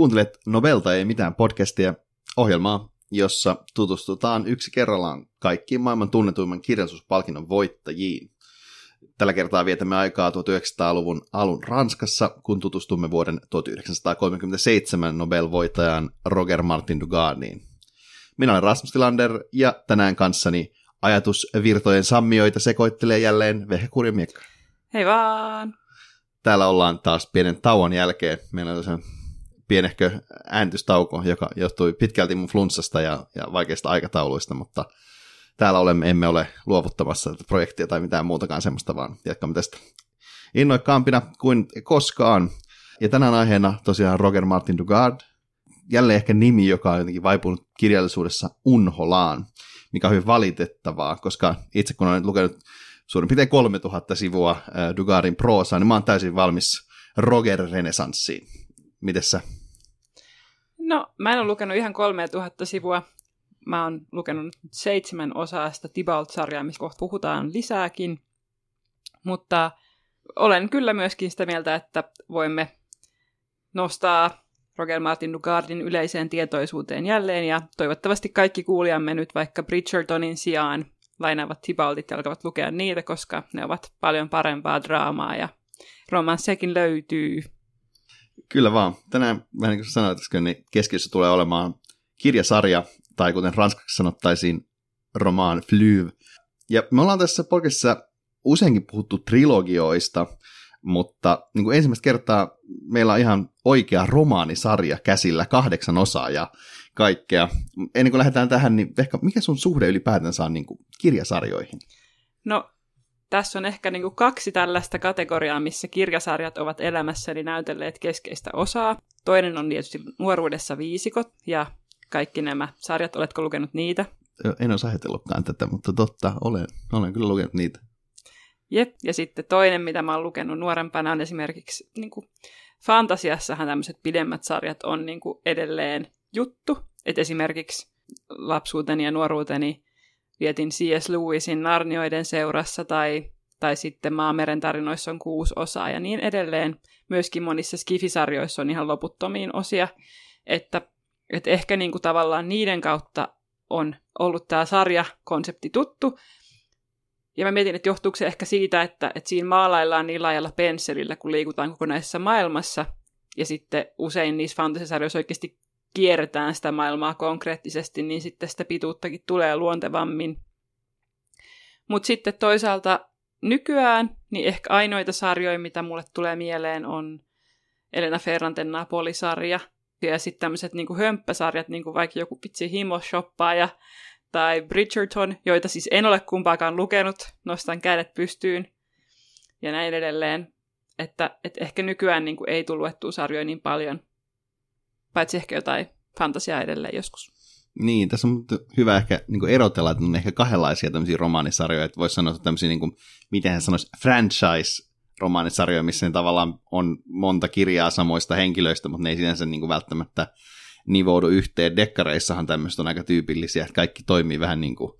Kuuntelet Novelta ei mitään podcastia, ohjelmaa, jossa tutustutaan yksi kerrallaan kaikkiin maailman tunnetuimman kirjallisuuspalkinnon voittajiin. Tällä kertaa vietämme aikaa 1900-luvun alun Ranskassa, kun tutustumme vuoden 1937 Nobel-voittajan Roger Martin Dugardiin. Minä olen Rasmus Tilander ja tänään kanssani ajatusvirtojen sammioita sekoittelee jälleen Vehä Kurjamiekka. Hei vaan! Täällä ollaan taas pienen tauon jälkeen. Meillä on pienehkö ääntystauko, joka johtui pitkälti mun flunssasta ja, ja vaikeista aikatauluista, mutta täällä olemme, emme ole luovuttamassa tätä projektia tai mitään muutakaan semmoista, vaan jatkamme tästä innoikkaampina kuin koskaan. Ja tänään aiheena tosiaan Roger Martin Dugard, jälleen ehkä nimi, joka on jotenkin vaipunut kirjallisuudessa unholaan, mikä on hyvin valitettavaa, koska itse kun olen lukenut suurin piirtein 3000 sivua äh, Dugardin proosaa, niin mä oon täysin valmis Roger Renesanssiin. Mites sä? No, mä en ole lukenut ihan 3000 sivua. Mä oon lukenut seitsemän osaa sitä Tibalt-sarjaa, missä kohta puhutaan lisääkin. Mutta olen kyllä myöskin sitä mieltä, että voimme nostaa Roger Martin Dugardin yleiseen tietoisuuteen jälleen, ja toivottavasti kaikki kuulijamme nyt vaikka Bridgertonin sijaan lainaavat Tibaltit ja alkavat lukea niitä, koska ne ovat paljon parempaa draamaa, ja romanssejakin löytyy. Kyllä vaan. Tänään, vähän niin kuin sanoit niin keskiössä tulee olemaan kirjasarja, tai kuten ranskaksi sanottaisiin, roman flyv. Ja me ollaan tässä podcastissa useinkin puhuttu trilogioista, mutta niin kuin ensimmäistä kertaa meillä on ihan oikea romaanisarja käsillä, kahdeksan osaa ja kaikkea. Ennen kuin lähdetään tähän, niin ehkä mikä sun suhde ylipäätänsä on niin kuin kirjasarjoihin? No tässä on ehkä niin kuin kaksi tällaista kategoriaa, missä kirjasarjat ovat elämässäni näytelleet keskeistä osaa. Toinen on tietysti nuoruudessa viisikot ja kaikki nämä sarjat. Oletko lukenut niitä? En ole ajatellutkaan tätä, mutta totta, olen, olen kyllä lukenut niitä. Jep, ja sitten toinen, mitä mä oon lukenut nuorempana, on esimerkiksi niin kuin, fantasiassahan tämmöiset pidemmät sarjat on niin kuin, edelleen juttu. Et esimerkiksi lapsuuteni ja nuoruuteni vietin C.S. Lewisin Narnioiden seurassa tai, tai sitten Maameren tarinoissa on kuusi osaa ja niin edelleen. Myöskin monissa skifisarjoissa on ihan loputtomiin osia, että, että ehkä niin kuin tavallaan niiden kautta on ollut tämä sarjakonsepti tuttu. Ja mä mietin, että johtuuko se ehkä siitä, että, että siinä maalaillaan niin laajalla pensselillä, kun liikutaan kokonaisessa maailmassa, ja sitten usein niissä fantasisarjoissa oikeasti kierretään sitä maailmaa konkreettisesti, niin sitten sitä pituuttakin tulee luontevammin. Mutta sitten toisaalta nykyään, niin ehkä ainoita sarjoja, mitä mulle tulee mieleen, on Elena Ferranten Napoli-sarja. Ja sitten tämmöiset niinku hömppäsarjat, niinku vaikka joku pitsi himoshoppa tai Bridgerton, joita siis en ole kumpaakaan lukenut, nostan kädet pystyyn ja näin edelleen. Että, että ehkä nykyään niin kuin ei tullut luettua sarjoja niin paljon, paitsi ehkä jotain fantasiaa edelleen joskus. Niin, tässä on hyvä ehkä niin erotella, että on ehkä kahdenlaisia tämmöisiä romaanisarjoja, että voisi sanoa tämmöisiä, niin kuin, miten hän sanoisi, franchise romaanisarjoja, missä tavallaan on monta kirjaa samoista henkilöistä, mutta ne ei sinänsä niin kuin välttämättä nivoudu yhteen. Dekkareissahan tämmöistä on aika tyypillisiä, että kaikki toimii vähän niin kuin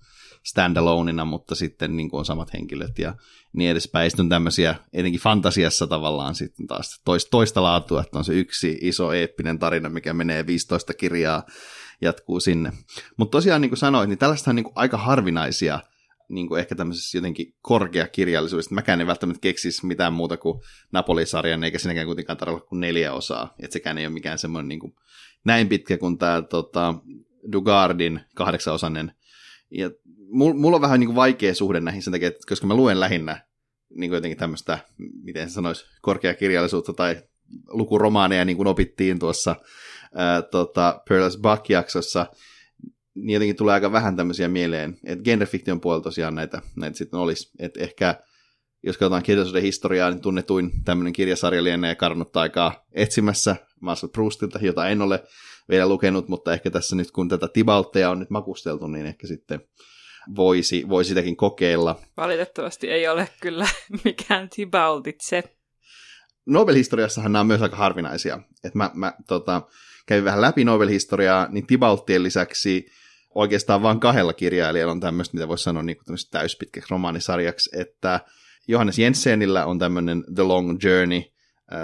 standaloneina, mutta sitten niin kuin on samat henkilöt ja niin edespäin. Sitten on tämmöisiä, etenkin fantasiassa tavallaan sitten taas toista, toista laatua, että on se yksi iso eeppinen tarina, mikä menee 15 kirjaa, jatkuu sinne. Mutta tosiaan niin kuin sanoit, niin tällaista on niin kuin aika harvinaisia niin kuin ehkä tämmöisessä jotenkin korkeakirjallisuudessa. Mäkään en välttämättä keksisi mitään muuta kuin Napoli-sarjan, eikä sinäkään kuitenkaan tarvitse kuin neljä osaa. Että sekään ei ole mikään semmoinen niin kuin, näin pitkä kuin tämä tota, Dugardin kahdeksanosainen ja mulla on vähän niin kuin vaikea suhde näihin sen takia, että koska mä luen lähinnä niin kuin jotenkin tämmöistä, miten se sanoisi, korkeakirjallisuutta tai lukuromaaneja, niin kuin opittiin tuossa ää, tota, Pearl's Buck-jaksossa, niin jotenkin tulee aika vähän tämmöisiä mieleen, että genrefiktion puolella tosiaan näitä, näitä sitten olisi, että ehkä jos katsotaan kirjallisuuden historiaa, niin tunnetuin tämmöinen kirjasarja lienee karnut aikaa etsimässä Marcel Proustilta, jota en ole vielä lukenut, mutta ehkä tässä nyt kun tätä Tibaltteja on nyt makusteltu, niin ehkä sitten voisi, voi sitäkin kokeilla. Valitettavasti ei ole kyllä mikään Tibaltitse. Nobel-historiassahan nämä on myös aika harvinaisia. Et mä, mä tota, kävin vähän läpi Nobel-historiaa, niin Tibalttien lisäksi oikeastaan vain kahdella kirjailijalla on tämmöistä, mitä voisi sanoa niin täyspitkäksi romaanisarjaksi, että Johannes Jensenillä on tämmöinen The Long Journey,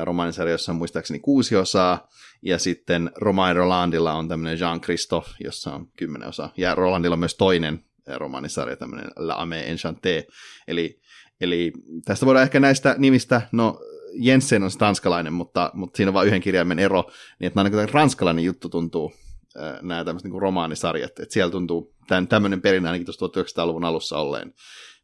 romaanisarja, jossa on muistaakseni kuusi osaa, ja sitten Romain Rolandilla on tämmöinen Jean-Christophe, jossa on kymmenen osaa, ja Rolandilla on myös toinen romaanisarja, tämmöinen La Ame Enchanté, eli, eli tästä voidaan ehkä näistä nimistä, no Jensen on tanskalainen, mutta, mutta siinä on vain yhden kirjaimen ero, niin että ainakin ranskalainen juttu tuntuu, nämä tämmöiset niin romaanisarjat, että siellä tuntuu tämän, tämmöinen perinne ainakin tuossa 1900-luvun alussa olleen,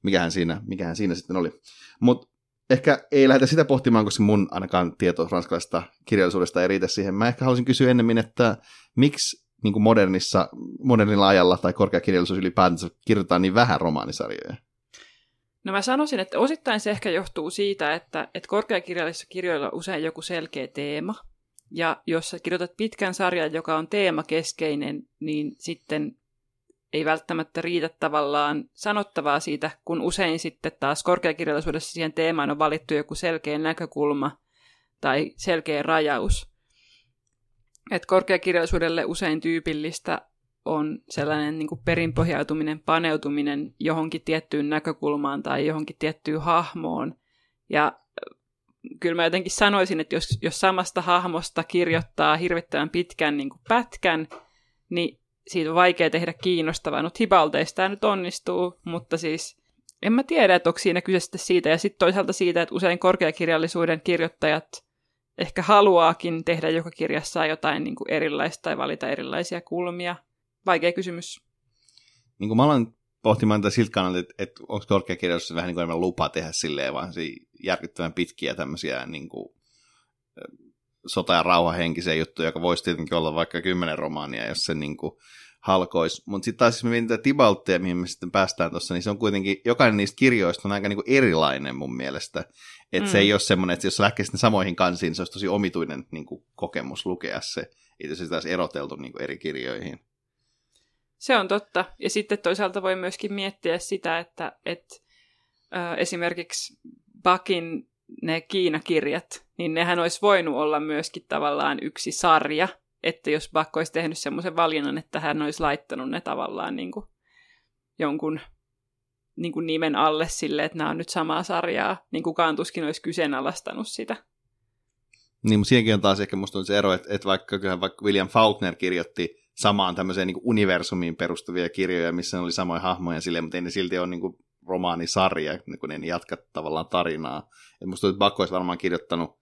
mikähän siinä, mikähän siinä sitten oli. Mutta ehkä ei lähdetä sitä pohtimaan, koska mun ainakaan tieto ranskalaisesta kirjallisuudesta ei riitä siihen. Mä ehkä haluaisin kysyä ennemmin, että miksi niin kuin modernissa, modernilla ajalla tai korkeakirjallisuus ylipäätänsä kirjoitetaan niin vähän romaanisarjoja? No mä sanoisin, että osittain se ehkä johtuu siitä, että, että korkeakirjallisissa kirjoilla on usein joku selkeä teema. Ja jos sä kirjoitat pitkän sarjan, joka on teemakeskeinen, niin sitten ei välttämättä riitä tavallaan sanottavaa siitä, kun usein sitten taas korkeakirjallisuudessa siihen teemaan on valittu joku selkeä näkökulma tai selkeä rajaus. Et korkeakirjallisuudelle usein tyypillistä on sellainen niin perinpohjautuminen, paneutuminen johonkin tiettyyn näkökulmaan tai johonkin tiettyyn hahmoon. Ja kyllä mä jotenkin sanoisin, että jos, jos samasta hahmosta kirjoittaa hirvittävän pitkän niin pätkän, niin siitä on vaikea tehdä kiinnostavaa. No Tibalteista tämä nyt onnistuu, mutta siis en mä tiedä, että onko siinä kyse siitä. Ja sitten toisaalta siitä, että usein korkeakirjallisuuden kirjoittajat ehkä haluaakin tehdä joka kirjassa jotain niin kuin erilaista tai valita erilaisia kulmia. Vaikea kysymys. Niin kuin mä aloin pohtimaan tätä siltä kannalta, että, että onko korkeakirjallisuus vähän niin kuin lupa tehdä silleen, vaan järkyttävän pitkiä tämmöisiä niin kuin, sota- ja rauhahenkisiä juttuja, joka voisi tietenkin olla vaikka kymmenen romaania, jos se niin kuin halkoisi. Mutta sitten taas, jos me mietin tätä Tibalttia, mihin me sitten päästään tuossa, niin se on kuitenkin, jokainen niistä kirjoista on aika niin kuin erilainen mun mielestä. Että mm. se ei ole semmoinen, että jos lähtee sitten samoihin kansiin, niin se olisi tosi omituinen niin kuin kokemus lukea se. Ei se taas eroteltu niin kuin eri kirjoihin. Se on totta. Ja sitten toisaalta voi myöskin miettiä sitä, että, että äh, esimerkiksi Bakin ne Kiinakirjat, niin nehän olisi voinut olla myöskin tavallaan yksi sarja, että jos Bakko olisi tehnyt semmoisen valinnan, että hän olisi laittanut ne tavallaan niin kuin jonkun niin kuin nimen alle sille, että nämä on nyt samaa sarjaa, niin kukaan tuskin olisi kyseenalaistanut sitä. Niin, mutta siinäkin on taas ehkä musta on se ero, että, että vaikka, vaikka William Faulkner kirjoitti samaan tämmöiseen niin universumiin perustuvia kirjoja, missä oli samoja hahmoja silleen, mutta ei ne silti ole niin kuin romaanisarja, niin kun ne jatkaa tavallaan tarinaa. Et musta tuntuu, että Bakko olisi varmaan kirjoittanut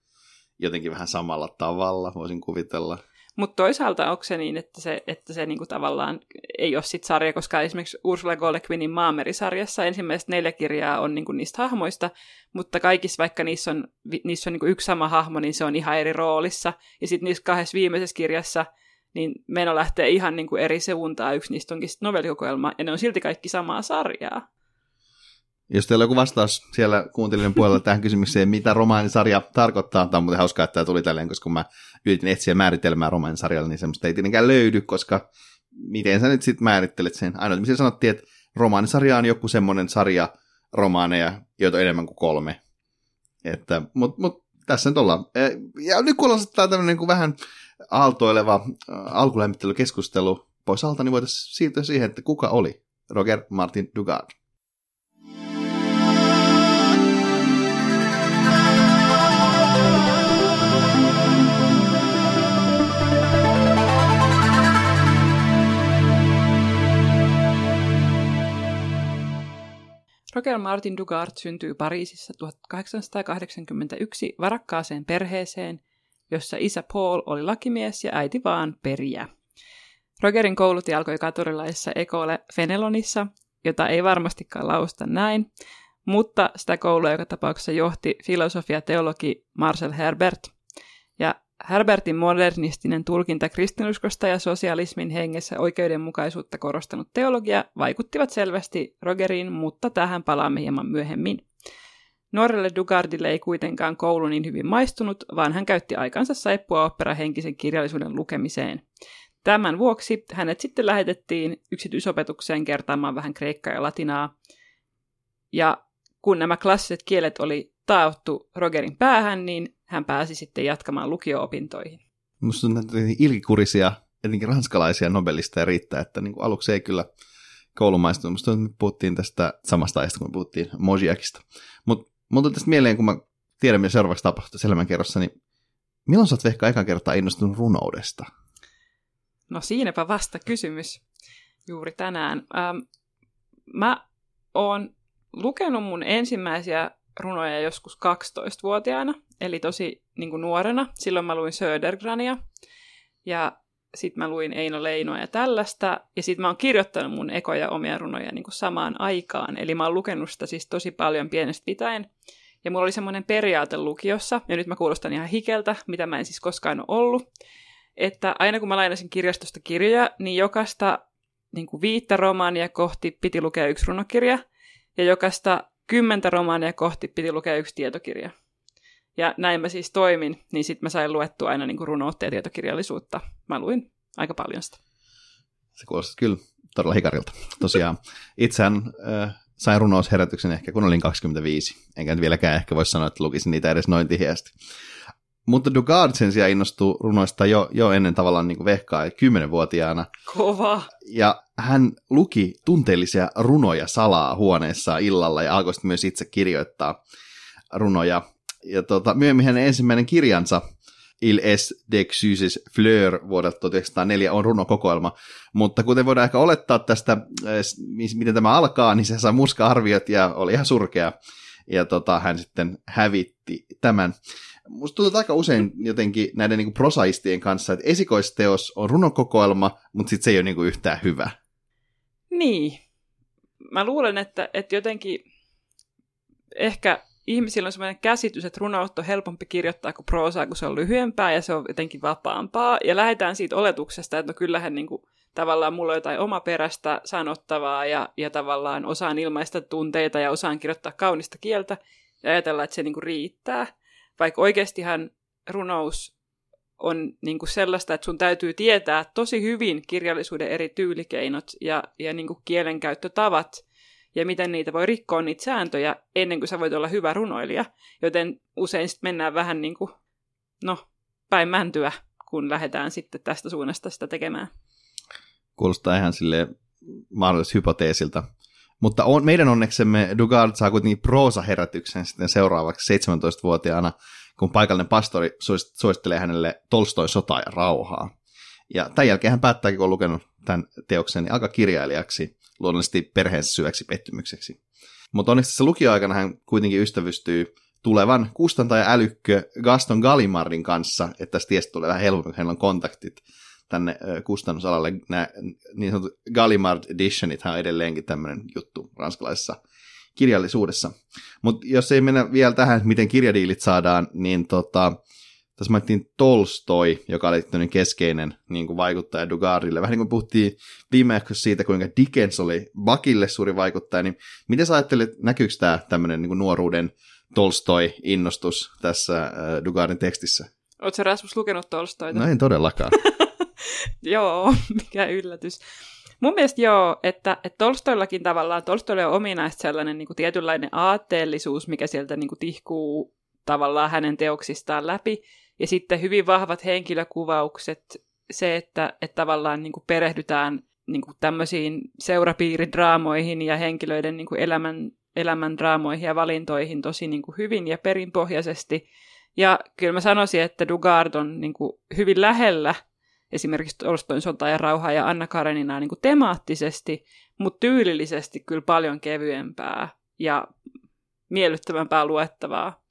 jotenkin vähän samalla tavalla, voisin kuvitella. Mutta toisaalta onko se niin, että se, että se niinku tavallaan ei ole sit sarja, koska esimerkiksi Ursula Guinin Maameri-sarjassa ensimmäiset neljä kirjaa on niinku niistä hahmoista, mutta kaikissa vaikka niissä on, niissä on niinku yksi sama hahmo, niin se on ihan eri roolissa. Ja sitten niissä kahdessa viimeisessä kirjassa niin meno lähtee ihan niinku eri suuntaan. Yksi niistä onkin novellikokoelma, ja ne on silti kaikki samaa sarjaa. Jos teillä on joku vastaus siellä kuuntelijan puolella tähän kysymykseen, mitä romaanisarja tarkoittaa, tämä on muuten hauskaa, että tämä tuli tälleen, koska kun mä yritin etsiä määritelmää romaanisarjalle, niin semmoista ei tietenkään löydy, koska miten sä nyt sitten määrittelet sen? Ainoa, missä sanottiin, että romaanisarja on joku semmoinen sarja romaaneja, joita on enemmän kuin kolme. Että, mut, mut, tässä nyt ollaan. Ja nyt kuulostaa tämmöinen niin vähän aaltoileva alkulämmittelykeskustelu pois alta, niin voitaisiin siirtyä siihen, että kuka oli Roger Martin Dugard. Roger Martin Dugard syntyi Pariisissa 1881 varakkaaseen perheeseen, jossa isä Paul oli lakimies ja äiti vaan periä. Rogerin kouluti alkoi katurilaisessa Ekole Fenelonissa, jota ei varmastikaan lausta näin, mutta sitä koulua joka tapauksessa johti filosofia-teologi Marcel Herbert. Herbertin modernistinen tulkinta kristinuskosta ja sosialismin hengessä oikeudenmukaisuutta korostanut teologia vaikuttivat selvästi Rogeriin, mutta tähän palaamme hieman myöhemmin. Nuorelle Dugardille ei kuitenkaan koulu niin hyvin maistunut, vaan hän käytti aikansa saippua opera henkisen kirjallisuuden lukemiseen. Tämän vuoksi hänet sitten lähetettiin yksityisopetukseen kertaamaan vähän kreikkaa ja latinaa. Ja kun nämä klassiset kielet oli taottu Rogerin päähän, niin hän pääsi sitten jatkamaan lukio-opintoihin. Minusta on ilkikurisia, etenkin ranskalaisia nobelisteja riittää, että niin kuin aluksi ei kyllä koulumaistunut. Minusta me puhuttiin tästä samasta ajasta, kun me puhuttiin Mojiakista. Mutta mulla tästä mieleen, kun mä tiedämme seuraavaksi tapahtuu elämänkerrossa, niin milloin sä oot Vehka ekan kertaa innostunut runoudesta? No siinäpä vasta kysymys juuri tänään. Ähm, mä oon lukenut mun ensimmäisiä runoja joskus 12-vuotiaana, eli tosi niin kuin nuorena. Silloin mä luin Södergrania ja sitten mä luin Eino Leinoa ja tällaista. Ja sitten mä oon kirjoittanut mun ekoja omia runoja niin kuin samaan aikaan. Eli mä oon lukenut sitä siis tosi paljon pienestä pitäen. Ja mulla oli semmoinen periaate lukiossa, ja nyt mä kuulostan ihan hikeltä, mitä mä en siis koskaan ole ollut, että aina kun mä lainasin kirjastosta kirjoja, niin jokaista niin kuin viittä romaania kohti piti lukea yksi runokirja, ja jokaista kymmentä romaania kohti piti lukea yksi tietokirja. Ja näin mä siis toimin, niin sitten mä sain luettua aina niin kuin runoutta ja tietokirjallisuutta. Mä luin aika paljon sitä. Se kuulostaa kyllä todella hikarilta. Tosiaan itsehän äh, sain runousherätyksen ehkä kun olin 25. Enkä nyt vieläkään ehkä voi sanoa, että lukisin niitä edes noin tiheästi. Mutta Dugard sen sijaan innostui runoista jo, jo ennen tavallaan niin vehkaa, 10-vuotiaana. Kova. Ja hän luki tunteellisia runoja salaa huoneessa illalla ja alkoi myös itse kirjoittaa runoja. Ja tota, myöhemmin hänen ensimmäinen kirjansa, Il est d'exuses fleur vuodelta 1904 on runokokoelma, mutta kuten voidaan ehkä olettaa tästä, eh, miten tämä alkaa, niin se saa muska-arviot ja oli ihan surkea. Ja tota, hän sitten hävitti tämän. Musta tuntuu aika usein jotenkin näiden niin prosaistien kanssa, että esikoisteos on runokokoelma, mutta sitten se ei ole niin yhtään hyvä. Niin. Mä luulen, että, että jotenkin ehkä ihmisillä on sellainen käsitys, että runoutta on helpompi kirjoittaa kuin proosaa, kun se on lyhyempää ja se on jotenkin vapaampaa. Ja lähdetään siitä oletuksesta, että no kyllähän niin kuin, tavallaan mulla on jotain omaperäistä sanottavaa ja, ja tavallaan osaan ilmaista tunteita ja osaan kirjoittaa kaunista kieltä ja ajatella, että se niin kuin riittää. Vaikka oikeastihan runous on niin kuin sellaista, että sun täytyy tietää tosi hyvin kirjallisuuden eri tyylikeinot ja, ja niin kuin kielenkäyttötavat – ja miten niitä voi rikkoa niitä sääntöjä ennen kuin sä voit olla hyvä runoilija. Joten usein sitten mennään vähän niin kuin, no, päin mäntyä, kun lähdetään sitten tästä suunnasta sitä tekemään. Kuulostaa ihan sille mahdollisesta hypoteesilta. Mutta on, meidän onneksemme Dugard saa kuitenkin proosa-herätyksen sitten seuraavaksi 17-vuotiaana, kun paikallinen pastori suosittelee hänelle Tolstoin sotaa ja rauhaa. Ja tämän jälkeen hän päättääkin, kun on lukenut tämän teoksen, niin alkaa kirjailijaksi luonnollisesti perheensä syväksi pettymykseksi. Mutta onneksi tässä lukioaikana hän kuitenkin ystävystyy tulevan kustantaja älykkö Gaston Gallimardin kanssa, että tästä tiestä tulee vähän helpommin, kun hänellä on kontaktit tänne kustannusalalle. Nämä niin sanotut Gallimard Editionit on edelleenkin tämmöinen juttu ranskalaisessa kirjallisuudessa. Mutta jos ei mennä vielä tähän, miten kirjadiilit saadaan, niin tota, tässä mainittiin Tolstoi, joka oli keskeinen niin kuin vaikuttaja Dugardille. Vähän niin kuin puhuttiin viime siitä, kuinka Dickens oli Bakille suuri vaikuttaja, niin miten sä ajattelet, näkyykö tämä tämmöinen niin nuoruuden Tolstoi-innostus tässä äh, Dugardin tekstissä? Oletko Rasmus lukenut Tolstoita? No en todellakaan. joo, mikä yllätys. Mun mielestä joo, että, että Tolstoillakin tavallaan, Tolstoille on ominaista sellainen niin kuin tietynlainen aatteellisuus, mikä sieltä niin kuin tihkuu tavallaan hänen teoksistaan läpi. Ja sitten hyvin vahvat henkilökuvaukset, se, että, että tavallaan niin kuin perehdytään niin kuin tämmöisiin seurapiiridraamoihin ja henkilöiden niin kuin elämän, elämän draamoihin ja valintoihin tosi niin kuin hyvin ja perinpohjaisesti. Ja kyllä mä sanoisin, että Dugard on niin kuin hyvin lähellä esimerkiksi Tolstoin sota ja rauha ja Anna Karenina niin temaattisesti, mutta tyylillisesti kyllä paljon kevyempää ja miellyttävämpää luettavaa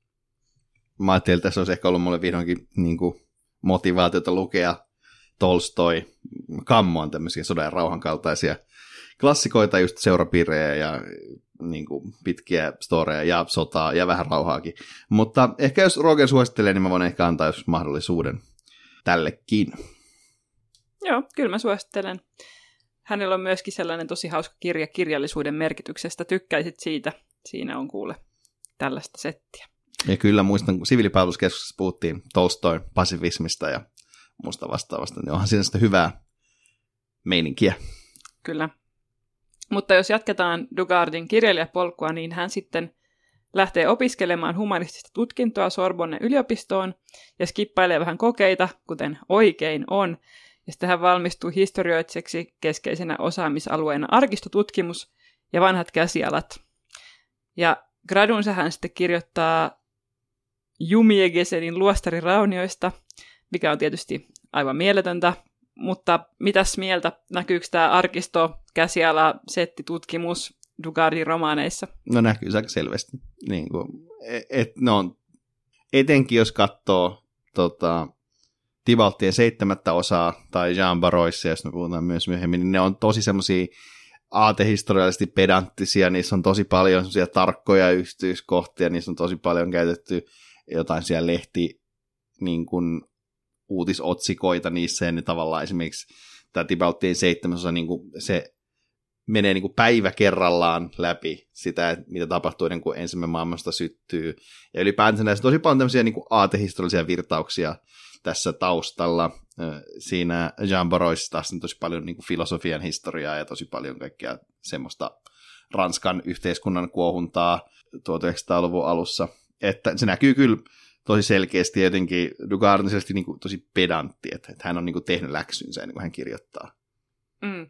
mä ajattelin, että tässä olisi ehkä ollut mulle vihdoinkin niin kuin, motivaatiota lukea Tolstoi, Kammon tämmöisiä sodan ja rauhan kaltaisia klassikoita, just seurapiirejä ja niin kuin, pitkiä storeja ja sotaa ja vähän rauhaakin. Mutta ehkä jos Roger suosittelee, niin mä voin ehkä antaa jos mahdollisuuden tällekin. Joo, kyllä mä suosittelen. Hänellä on myöskin sellainen tosi hauska kirja kirjallisuuden merkityksestä. Tykkäisit siitä. Siinä on kuule tällaista settiä. Ja kyllä muistan, kun siviilipalveluskeskuksessa puhuttiin Tolstoin pasifismista ja musta vastaavasta, niin onhan siinä sitä hyvää meininkiä. Kyllä. Mutta jos jatketaan Dugardin kirjailijapolkua, niin hän sitten lähtee opiskelemaan humanistista tutkintoa Sorbonne yliopistoon ja skippailee vähän kokeita, kuten oikein on. Ja sitten hän valmistuu historioitseksi keskeisenä osaamisalueena arkistotutkimus ja vanhat käsialat. Ja gradunsa hän sitten kirjoittaa Jumiegesenin luostariraunioista, mikä on tietysti aivan mieletöntä, mutta mitäs mieltä, näkyykö tämä arkisto, käsiala, settitutkimus Dugardin romaaneissa? No näkyy selvästi. Niin kuin, et, et, no, etenkin jos katsoo tota, Tibaltien seitsemättä osaa tai Jean Baroissa, jos me puhutaan myös myöhemmin, niin ne on tosi semmoisia aatehistoriallisesti pedanttisia, niissä on tosi paljon semmoisia tarkkoja yksityiskohtia, niissä on tosi paljon käytetty jotain siellä lehti niin kuin, uutisotsikoita niissä, ja ne tavallaan esimerkiksi tämä Tibaltien seitsemäsosa, niin kuin, se menee niin kuin päivä kerrallaan läpi sitä, että mitä tapahtuu ennen kuin ensimmäinen maailmasta syttyy. Ja ylipäätään näissä tosi paljon tämmöisiä niin kuin aatehistoriallisia virtauksia tässä taustalla. Siinä Jean Baroissa taas on tosi paljon niin kuin filosofian historiaa ja tosi paljon kaikkea semmoista Ranskan yhteiskunnan kuohuntaa 1900-luvun alussa. Että se näkyy kyllä tosi selkeästi jotenkin Dugard on niin kuin tosi pedantti, että, että hän on niin kuin tehnyt läksynsä ennen kuin hän kirjoittaa. Mm.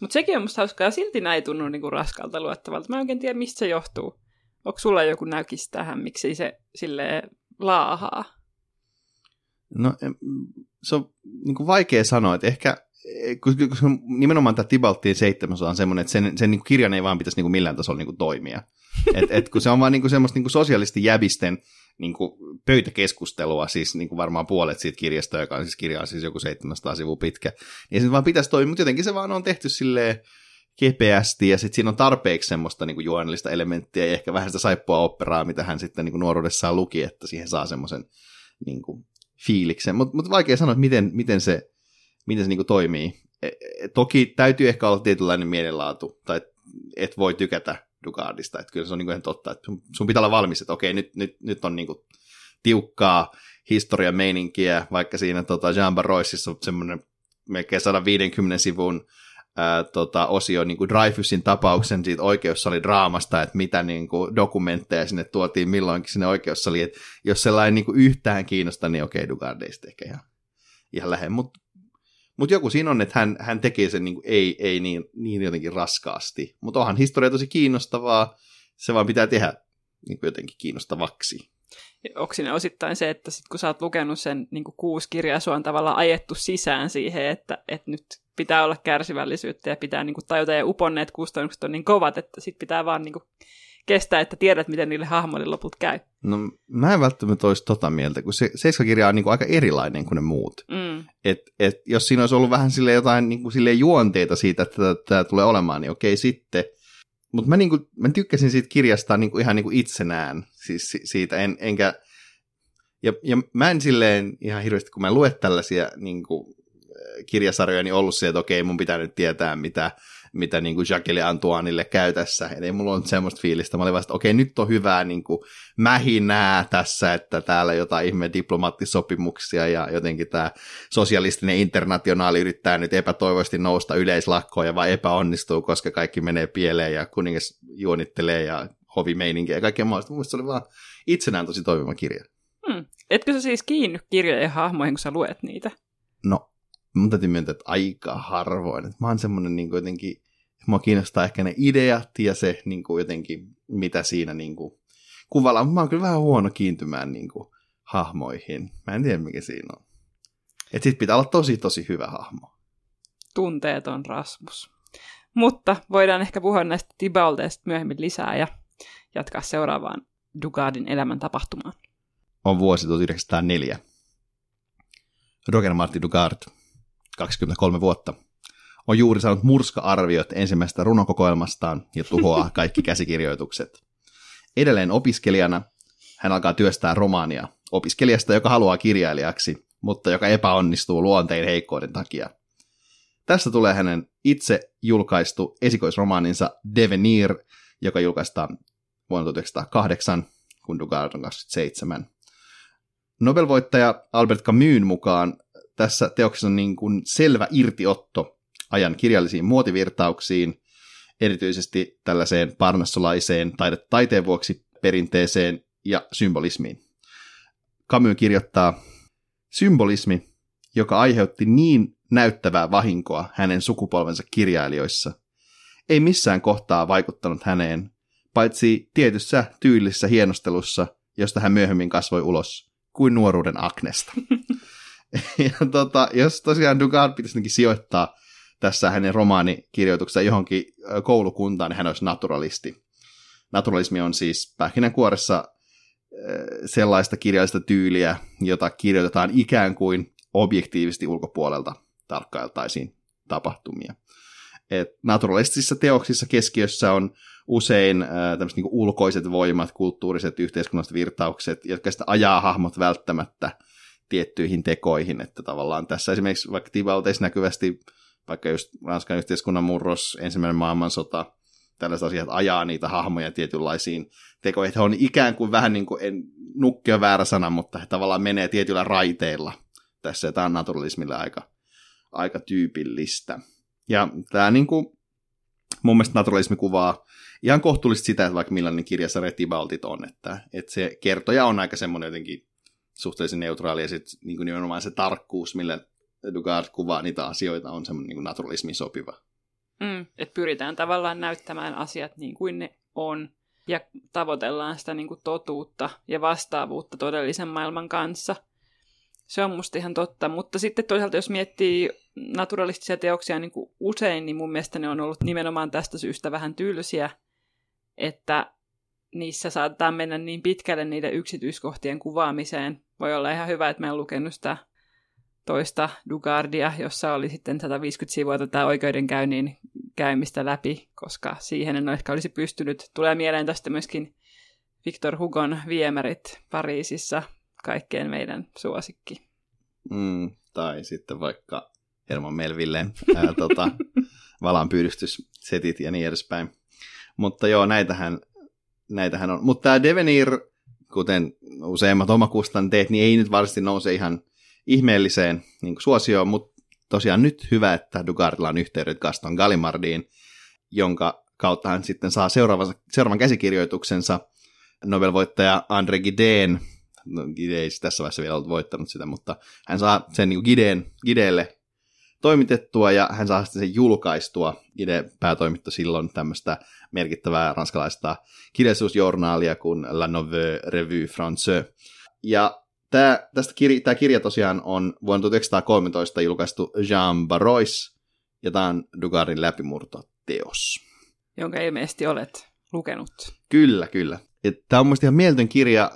Mutta sekin on musta hauskaa, ja silti näin ei tunnu niinku raskalta luettavalta. Mä en oikein tiedä, mistä se johtuu. Onko sulla joku näkis tähän, miksi se sille laahaa? No se on niin kuin vaikea sanoa, että ehkä koska nimenomaan tämä Tibalttiin seitsemäs on semmoinen, että sen, sen niin kirjan ei vaan pitäisi niin kuin millään tasolla niin kuin toimia. Et, et kun se on vaan niin kuin semmoista niin kuin sosiaalisesti jäbisten niin kuin pöytäkeskustelua, siis niin kuin varmaan puolet siitä kirjasta, joka on siis kirja on siis joku 700 sivua pitkä, niin se vaan pitäisi toimia, mutta jotenkin se vaan on tehty silleen kepeästi, ja sitten siinä on tarpeeksi semmoista niin juonellista elementtiä, ja ehkä vähän sitä saippua operaa, mitä hän sitten niin kuin nuoruudessaan luki, että siihen saa semmoisen niin kuin fiiliksen. Mutta mut vaikea sanoa, että miten, miten se, miten se niin kuin toimii. E, e, toki täytyy ehkä olla tietynlainen mielenlaatu, tai et voi tykätä Dugardista. Että kyllä se on niin ihan totta, että sun pitää olla valmis, että okei, nyt, nyt, nyt on niin kuin tiukkaa historian meininkiä, vaikka siinä tota, Jean Baroississa on semmoinen melkein 150 sivun tota, osio niin Dreyfusin tapauksen siitä oikeussalidraamasta, että mitä niin kuin, dokumentteja sinne tuotiin milloinkin sinne oikeussaliin, että jos sellainen niin kuin, yhtään kiinnostaa, niin okei, Dugardeista ehkä ihan, ihan lähde, mutta mutta joku siinä on, että hän, hän tekee sen niin kuin, ei, ei niin, niin jotenkin raskaasti. Mutta onhan historia tosi kiinnostavaa, se vaan pitää tehdä niin kuin jotenkin kiinnostavaksi. Onko siinä osittain se, että sit kun sä oot lukenut sen niin kuusi kirjaa, sua on tavallaan ajettu sisään siihen, että, että nyt pitää olla kärsivällisyyttä ja pitää niin kuin tajuta ja uponneet kustannukset on niin kovat, että sit pitää vaan niin kuin kestää, että tiedät, miten niille hahmoille loput käy. No mä en välttämättä olisi tota mieltä, kun se seiskakirja on niin kuin aika erilainen kuin ne muut. Mm. Et, et, jos siinä olisi ollut vähän sille jotain niin kuin sille juonteita siitä, että tämä tulee olemaan, niin okei sitten. Mutta mä, niin kuin, mä tykkäsin siitä kirjasta niin kuin ihan niin kuin itsenään, siis siitä en, enkä... Ja, ja mä en silleen ihan hirveästi, kun mä luen tällaisia niin kuin, kirjasarjoja, niin ollut se, että okei, mun pitää nyt tietää, mitä mitä niin kuin Jacques Antoinille käy tässä. Et ei mulla ole semmoista fiilistä. Mä olin vasta, okei, nyt on hyvää niin kuin mähinää tässä, että täällä jotain ihme diplomaattisopimuksia ja jotenkin tämä sosialistinen internationaali yrittää nyt epätoivoisesti nousta yleislakkoon ja vaan epäonnistuu, koska kaikki menee pieleen ja kuningas juonittelee ja hovimeininkiä ja kaikkea muuta. Mun se oli vaan itsenään tosi toimiva kirja. Hmm. Etkö sä siis kiinny kirjojen hahmoihin, kun sä luet niitä? No, mun täytyy myöntää, että aika harvoin. Että mä oon semmoinen niin jotenkin, mua kiinnostaa ehkä ne ideat ja se niin kuin jotenkin, mitä siinä niin kuin, kuvalla. Mä oon kyllä vähän huono kiintymään niin kuin, hahmoihin. Mä en tiedä, mikä siinä on. Että sit pitää olla tosi, tosi hyvä hahmo. Tunteeton Rasmus. Mutta voidaan ehkä puhua näistä Tibaldeista myöhemmin lisää ja jatkaa seuraavaan Dugardin elämän tapahtumaan. On vuosi 1904. Roger Martin Dugard 23 vuotta, on juuri saanut murska-arviot ensimmäisestä runokokoelmastaan ja tuhoaa kaikki käsikirjoitukset. Edelleen opiskelijana hän alkaa työstää romaania opiskelijasta, joka haluaa kirjailijaksi, mutta joka epäonnistuu luonteen heikkouden takia. Tästä tulee hänen itse julkaistu esikoisromaaninsa Devenir, joka julkaistaan vuonna 1908, kun Dugard on 27. Nobelvoittaja Albert Camus mukaan tässä teoksessa on niin kuin selvä irtiotto ajan kirjallisiin muotivirtauksiin, erityisesti tällaiseen parnassolaiseen taide- taiteen vuoksi perinteeseen ja symbolismiin. Camus kirjoittaa, symbolismi, joka aiheutti niin näyttävää vahinkoa hänen sukupolvensa kirjailijoissa, ei missään kohtaa vaikuttanut häneen, paitsi tietyssä tyylisessä hienostelussa josta hän myöhemmin kasvoi ulos kuin nuoruuden Agnesta. ja tota, jos tosiaan Dugard pitäisi sijoittaa tässä hänen romaanikirjoituksessa johonkin koulukuntaan, niin hän olisi naturalisti. Naturalismi on siis pähkinänkuoressa sellaista kirjallista tyyliä, jota kirjoitetaan ikään kuin objektiivisesti ulkopuolelta tarkkailtaisiin tapahtumia. Et naturalistisissa teoksissa keskiössä on usein äh, tämmöiset niin ulkoiset voimat, kulttuuriset, yhteiskunnalliset virtaukset, jotka sitten ajaa hahmot välttämättä tiettyihin tekoihin, että tavallaan tässä esimerkiksi vaikka Tibalteissa näkyvästi, vaikka just Ranskan yhteiskunnan murros, ensimmäinen maailmansota, tällaiset asiat ajaa niitä hahmoja tietynlaisiin tekoihin. He on ikään kuin vähän niin kuin, en, nukke on väärä sana, mutta he tavallaan menee tietyillä raiteilla tässä, ja tämä on naturalismille aika, aika tyypillistä. Ja tämä niin kuin, mun mielestä naturalismi kuvaa ihan kohtuullisesti sitä, että vaikka millainen kirjasarja Tibaltit on, että, että se kertoja on aika semmoinen jotenkin suhteellisen neutraali, ja sitten niin nimenomaan se tarkkuus, millä Dugard kuvaa niitä asioita, on semmoinen niin naturalismiin sopiva. Mm, että pyritään tavallaan näyttämään asiat niin kuin ne on, ja tavoitellaan sitä niin kuin totuutta ja vastaavuutta todellisen maailman kanssa. Se on musta ihan totta, mutta sitten toisaalta jos miettii naturalistisia teoksia niin kuin usein, niin mun mielestä ne on ollut nimenomaan tästä syystä vähän tylsiä, että niissä saattaa mennä niin pitkälle niiden yksityiskohtien kuvaamiseen. Voi olla ihan hyvä, että mä en lukenut sitä toista Dugardia, jossa oli sitten 150 sivua tätä oikeudenkäynnin käymistä läpi, koska siihen en ehkä olisi pystynyt. Tulee mieleen tästä myöskin Victor Hugon viemärit Pariisissa, kaikkeen meidän suosikki. Mm, tai sitten vaikka Herman Melvilleen ää, tota, valanpyydystyssetit ja niin edespäin. Mutta joo, näitähän, näitähän on. Mutta tämä Devenir, kuten useimmat omakustanteet, niin ei nyt varsinaisesti nouse ihan ihmeelliseen niin suosioon, mutta tosiaan nyt hyvä, että Dugardilla on yhteydet Gaston Gallimardiin, jonka kautta hän sitten saa seuraavan, seuraavan käsikirjoituksensa Nobel-voittaja Andre Gideen, no Gide ei tässä vaiheessa vielä ollut voittanut sitä, mutta hän saa sen niin Gideen, Gideelle toimitettua ja hän saa sitten sen julkaistua. Gide päätoimittoi silloin tämmöistä merkittävää ranskalaista kirjallisuusjournaalia kuin La Nouvelle Revue Française. Ja Tämä, tästä kirja, tämä kirja tosiaan on vuonna 1913 julkaistu Jean Barrois, ja tämä on Dugardin läpimurtoteos. Jonka ilmeisesti olet lukenut. Kyllä, kyllä. Ja tämä on mielestäni ihan mieltön kirja,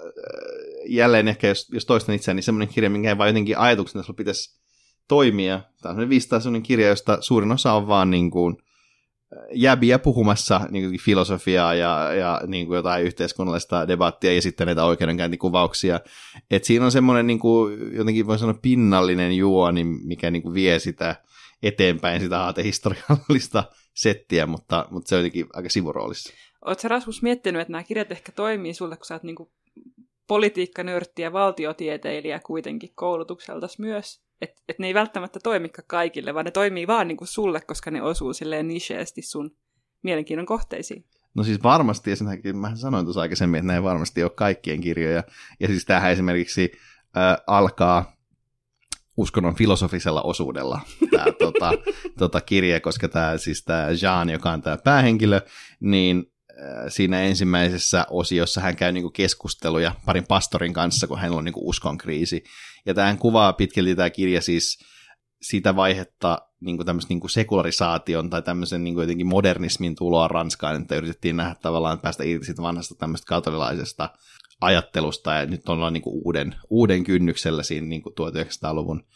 jälleen ehkä jos, jos toistan itseäni, niin semmoinen kirja, minkä ei vaan jotenkin ajatuksena, että pitäisi toimia. Tämä on viistaa semmoinen kirja, josta suurin osa on vaan niin kuin, jäbiä puhumassa niin kuin filosofiaa ja, ja niin kuin jotain yhteiskunnallista debattia ja sitten näitä oikeudenkäyntikuvauksia. Et siinä on semmoinen niin kuin, jotenkin voi sanoa pinnallinen juoni, mikä niin kuin vie sitä eteenpäin sitä aatehistoriallista settiä, mutta, mutta se on jotenkin aika sivuroolissa. Oletko Rasmus miettinyt, että nämä kirjat ehkä toimii sulle, kun sä oot niin politiikkanörtti ja valtiotieteilijä kuitenkin koulutukselta myös? Että et ne ei välttämättä toimikaan kaikille, vaan ne toimii vaan niin kuin sulle, koska ne osuu silleen nicheesti sun mielenkiinnon kohteisiin. No siis varmasti, ja sen mä sanoin tuossa aikaisemmin, että näin varmasti ole kaikkien kirjoja. Ja siis tämähän esimerkiksi äh, alkaa uskonnon filosofisella osuudella tämä tota, tota kirja, koska tämä siis tämä Jean, joka on tämä päähenkilö, niin siinä ensimmäisessä osiossa hän käy niinku keskusteluja parin pastorin kanssa, kun hänellä on niinku uskon kriisi. Ja tähän kuvaa pitkälti tämä kirja siis sitä vaihetta niin tämmöisen niin sekularisaation tai tämmöisen niin jotenkin modernismin tuloa Ranskaan, että yritettiin nähdä tavallaan päästä irti siitä vanhasta tämmöistä katolilaisesta ajattelusta, ja nyt ollaan niin uuden, uuden kynnyksellä siinä niin kuin 1900-luvun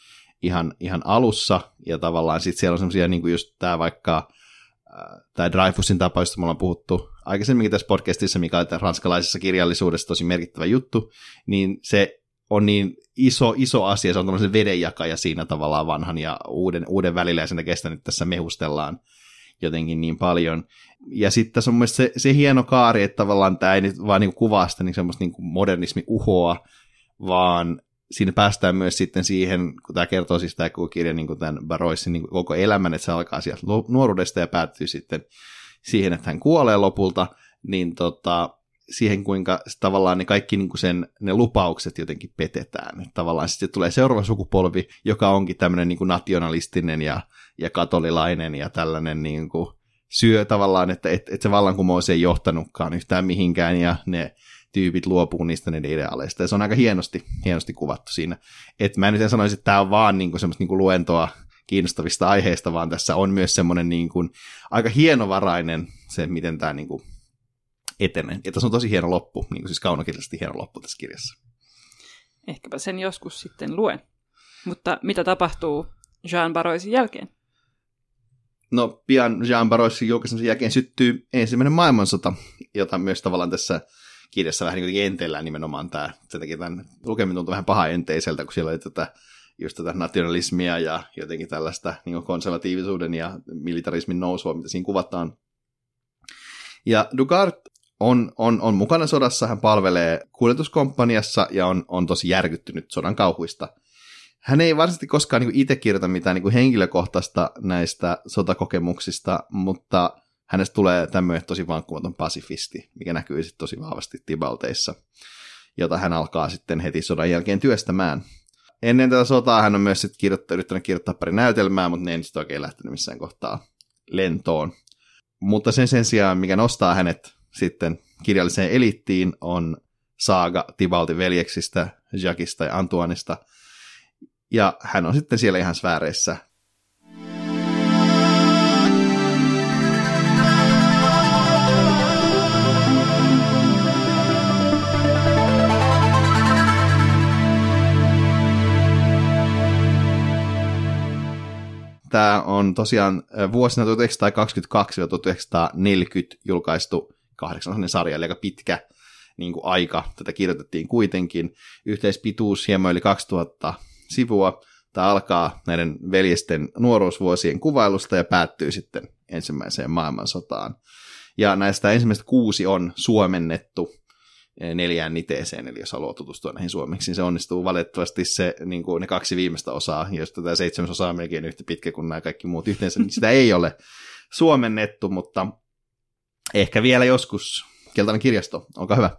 ihan, ihan alussa, ja tavallaan sitten siellä on semmoisia niin just tämä vaikka tämä Dreyfusin tapaus, josta me ollaan puhuttu aikaisemminkin tässä podcastissa, mikä on ranskalaisessa kirjallisuudessa tosi merkittävä juttu, niin se on niin iso, iso asia, se on tämmöisen vedenjakaja siinä tavallaan vanhan ja uuden, uuden välillä, ja sen takia nyt tässä mehustellaan jotenkin niin paljon. Ja sitten tässä on mun se, se hieno kaari, että tavallaan tämä ei nyt vaan niin kuvaa sitä niin semmoista niin modernismi uhoa, vaan siinä päästään myös sitten siihen, kun tämä kertoo siis tämä kirja niin kuin tämän Baroissin niin koko elämän, että se alkaa sieltä nuoruudesta ja päättyy sitten siihen, että hän kuolee lopulta, niin tota, siihen, kuinka tavallaan ne kaikki niin kuin sen, ne lupaukset jotenkin petetään. Että tavallaan sitten tulee seuraava sukupolvi, joka onkin tämmöinen niin kuin nationalistinen ja, ja katolilainen ja tällainen niin kuin syö tavallaan, että et, et se vallankumous ei johtanutkaan yhtään mihinkään ja ne tyypit luopuu niistä niiden ideaaleista. Ja se on aika hienosti, hienosti kuvattu siinä. Et mä en nyt sanoisi, että tämä on vaan niinku semmoista niinku luentoa kiinnostavista aiheista, vaan tässä on myös semmoinen niinku aika hienovarainen se, miten tämä niinku etenee. Ja tässä on tosi hieno loppu, niin kuin siis kaunokirjallisesti hieno loppu tässä kirjassa. Ehkäpä sen joskus sitten luen. Mutta mitä tapahtuu Jean Baroisin jälkeen? No pian Jean Baroisin julkaisemisen jälkeen syttyy ensimmäinen maailmansota, jota myös tavallaan tässä kirjassa vähän niin entellään nimenomaan tämä. Sen takia tämän lukeminen tuntuu vähän paha enteiseltä, kun siellä oli tätä just tätä nationalismia ja jotenkin tällaista niin konservatiivisuuden ja militarismin nousua, mitä siinä kuvataan. Ja Dugard on, on, on mukana sodassa, hän palvelee kuljetuskomppaniassa ja on, on tosi järkyttynyt sodan kauhuista. Hän ei varsinaisesti koskaan niin itse kirjoita mitään niin henkilökohtaista näistä sotakokemuksista, mutta hänestä tulee tämmöinen tosi vankkumaton pasifisti, mikä näkyy sitten tosi vahvasti Tibalteissa, jota hän alkaa sitten heti sodan jälkeen työstämään. Ennen tätä sotaa hän on myös sitten kirjoittanut, yrittänyt kirjoittaa pari näytelmää, mutta ne ei sitten oikein lähtenyt missään kohtaa lentoon. Mutta sen sen sijaan, mikä nostaa hänet sitten kirjalliseen elittiin, on saaga Tibaltin veljeksistä, Jacquista ja Antuanista. Ja hän on sitten siellä ihan sfääreissä Tämä on tosiaan vuosina 1922-1940 julkaistu kahdeksan sarja, eli aika pitkä niin kuin aika. Tätä kirjoitettiin kuitenkin. Yhteispituus hieman yli 2000 sivua. Tämä alkaa näiden veljesten nuoruusvuosien kuvailusta ja päättyy sitten ensimmäiseen maailmansotaan. Ja näistä ensimmäistä kuusi on suomennettu neljään niteeseen, eli jos haluaa tutustua näihin suomeksi, niin se onnistuu valitettavasti se, niin kuin ne kaksi viimeistä osaa, jos tämä seitsemäs osa on melkein yhtä pitkä kuin nämä kaikki muut yhteensä, niin sitä ei ole suomennettu, mutta ehkä vielä joskus. Keltainen kirjasto, olkaa hyvä.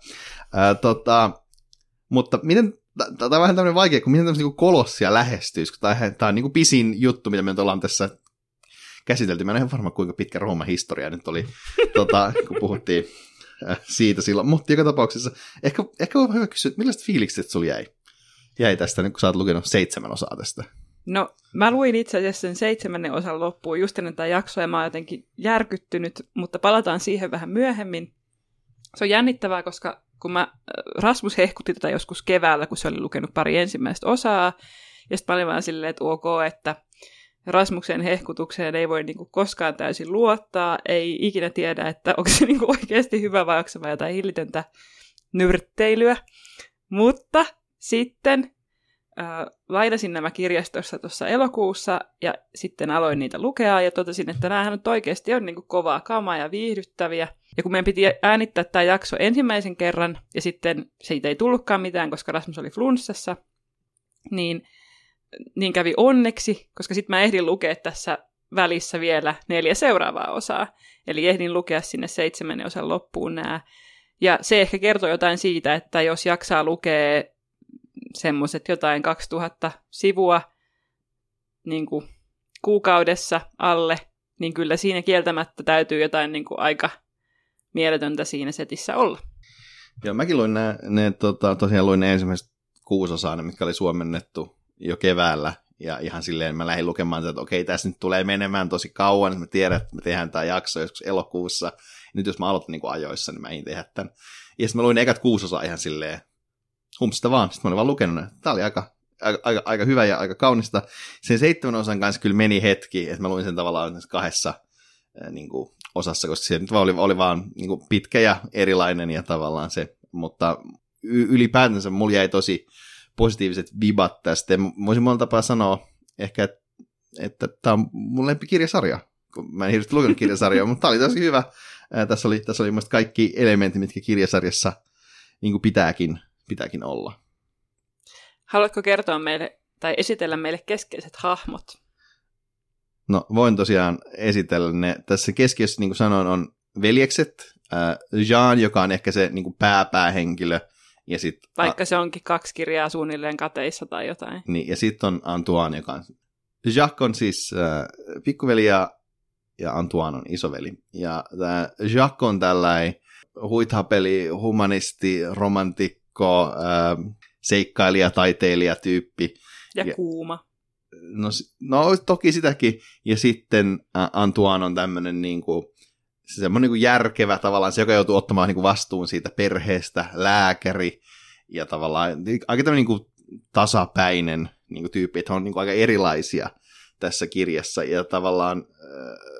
Ää, tota, mutta miten, tämä on vähän tämmöinen vaikea, kun miten tämmöistä niin kolossia lähestyisi, kun tämä on niin kuin pisin juttu, mitä me ollaan tässä käsitelty. Mä en ole varma, kuinka pitkä Rooman historia nyt oli, tota, kun puhuttiin siitä silloin. Mutta joka tapauksessa, ehkä, ehkä on hyvä kysyä, että millaiset fiilikset sulla jäi? Jäi tästä, kun sä oot lukenut seitsemän osaa tästä? No, mä luin itse asiassa sen seitsemännen osan loppuun just ennen tätä jaksoa, ja mä oon jotenkin järkyttynyt, mutta palataan siihen vähän myöhemmin. Se on jännittävää, koska kun mä, Rasmus hehkutti tätä joskus keväällä, kun se oli lukenut pari ensimmäistä osaa, ja sitten mä olin vaan silleen, että ok, että Rasmuksen hehkutukseen ei voi niinku koskaan täysin luottaa, ei ikinä tiedä, että onko se niinku oikeasti hyvä vai onko se vai jotain hillitöntä nyrtteilyä. Mutta sitten äh, lainasin nämä kirjastossa tuossa elokuussa ja sitten aloin niitä lukea ja totesin, että näähän nyt oikeasti on niinku kovaa kamaa ja viihdyttäviä. Ja kun meidän piti äänittää tämä jakso ensimmäisen kerran ja sitten siitä ei tullutkaan mitään, koska Rasmus oli flunssassa, niin niin kävi onneksi, koska sitten mä ehdin lukea tässä välissä vielä neljä seuraavaa osaa. Eli ehdin lukea sinne seitsemännen osan loppuun nämä. Ja se ehkä kertoo jotain siitä, että jos jaksaa lukea semmoiset jotain 2000 sivua niin kuin kuukaudessa alle, niin kyllä siinä kieltämättä täytyy jotain niin kuin aika mieletöntä siinä setissä olla. Joo, mäkin luin ne, ne tota, tosiaan luin ne ensimmäiset kuusi osaa, mitkä oli suomennettu jo keväällä, ja ihan silleen mä lähdin lukemaan, että okei, tässä nyt tulee menemään tosi kauan, että mä tiedän, että me tehdään tämä jakso joskus elokuussa. Nyt jos mä aloitan niin kuin ajoissa, niin mä en tehdä tämän. Ja sitten mä luin ekat kuusosaa ihan silleen, humpsista vaan. Sitten mä olin vaan lukenut, että tämä oli aika, aika, aika, aika, hyvä ja aika kaunista. Sen seitsemän osan kanssa kyllä meni hetki, että mä luin sen tavallaan kahdessa niin kuin, osassa, koska se nyt oli, oli vaan niin kuin, pitkä ja erilainen ja tavallaan se, mutta ylipäätänsä mulla jäi tosi positiiviset vibat tästä. voisin monella tapaa sanoa ehkä, että, että tämä on mun lempikirjasarja. Mä en hirveästi lukenut kirjasarjaa, mutta tämä oli tosi hyvä. Ää, tässä oli, tässä oli kaikki elementit, mitkä kirjasarjassa niin kuin pitääkin, pitääkin olla. Haluatko kertoa meille tai esitellä meille keskeiset hahmot? No voin tosiaan esitellä ne. Tässä keskiössä, niin kuin sanoin, on veljekset. Jean, joka on ehkä se niin kuin pääpäähenkilö, ja sit, Vaikka se onkin kaksi kirjaa suunnilleen kateissa tai jotain. Niin, ja sitten on Antoine, joka on... Jacques on siis äh, pikkuveli ja, ja Antoine on isoveli. Ja tämä Jacques on tällainen huithapeli, humanisti, romantikko, ää, seikkailija, taiteilija tyyppi. Ja, ja kuuma. No, no toki sitäkin. Ja sitten Antoine on tämmöinen niin kuin, semmoinen niin järkevä tavallaan, se joka joutuu ottamaan niin kuin vastuun siitä perheestä, lääkäri ja tavallaan aika tämmöinen niin kuin tasapäinen niin kuin tyyppi, että on niin kuin aika erilaisia tässä kirjassa ja tavallaan äh,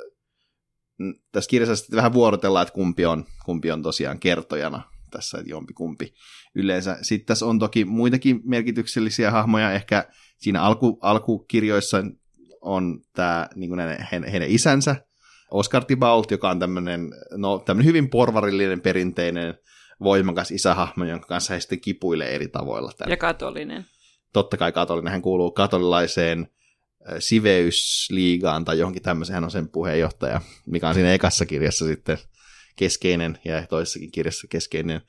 tässä kirjassa sitten vähän vuorotellaan, että kumpi on, kumpi on tosiaan kertojana tässä, että jompi kumpi yleensä. Sitten tässä on toki muitakin merkityksellisiä hahmoja, ehkä siinä alku, alkukirjoissa on tämä niin kuin heidän, heidän isänsä, Oscar Thibault, joka on tämmöinen, no, tämmöinen hyvin porvarillinen, perinteinen, voimakas isähahmo, jonka kanssa he sitten kipuilee eri tavoilla. Tämän. Ja katolinen. Totta kai katolinen. Hän kuuluu katolilaiseen siveysliigaan tai johonkin tämmöiseen, hän on sen puheenjohtaja, mikä on siinä ekassa kirjassa sitten keskeinen ja toisessakin kirjassa keskeinen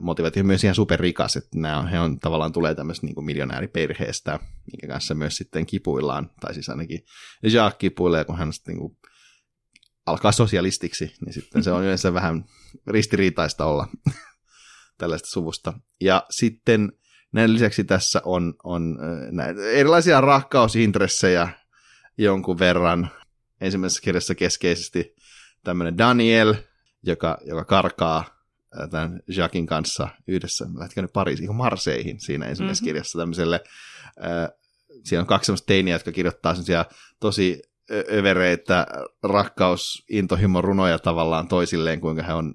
motivaatio myös ihan superrikas, että nämä on, he on tavallaan tulee tämmöistä niin miljonääriperheestä, minkä kanssa myös sitten kipuillaan, tai siis ainakin Jacques kipuilee, kun hän sitten niin alkaa sosialistiksi, niin sitten se on yleensä vähän ristiriitaista olla tällaista suvusta. Ja sitten näin lisäksi tässä on, on näitä erilaisia rakkausintressejä jonkun verran. Ensimmäisessä kirjassa keskeisesti tämmöinen Daniel, joka, joka karkaa tämän Jacquin kanssa yhdessä, lähtikö nyt Pariisiin, Marseihin siinä ensimmäisessä mm-hmm. kirjassa tämmöiselle, äh, siellä on kaksi semmoista teiniä, jotka kirjoittaa semmoisia tosi övereitä rakkaus, intohimon runoja tavallaan toisilleen, kuinka he on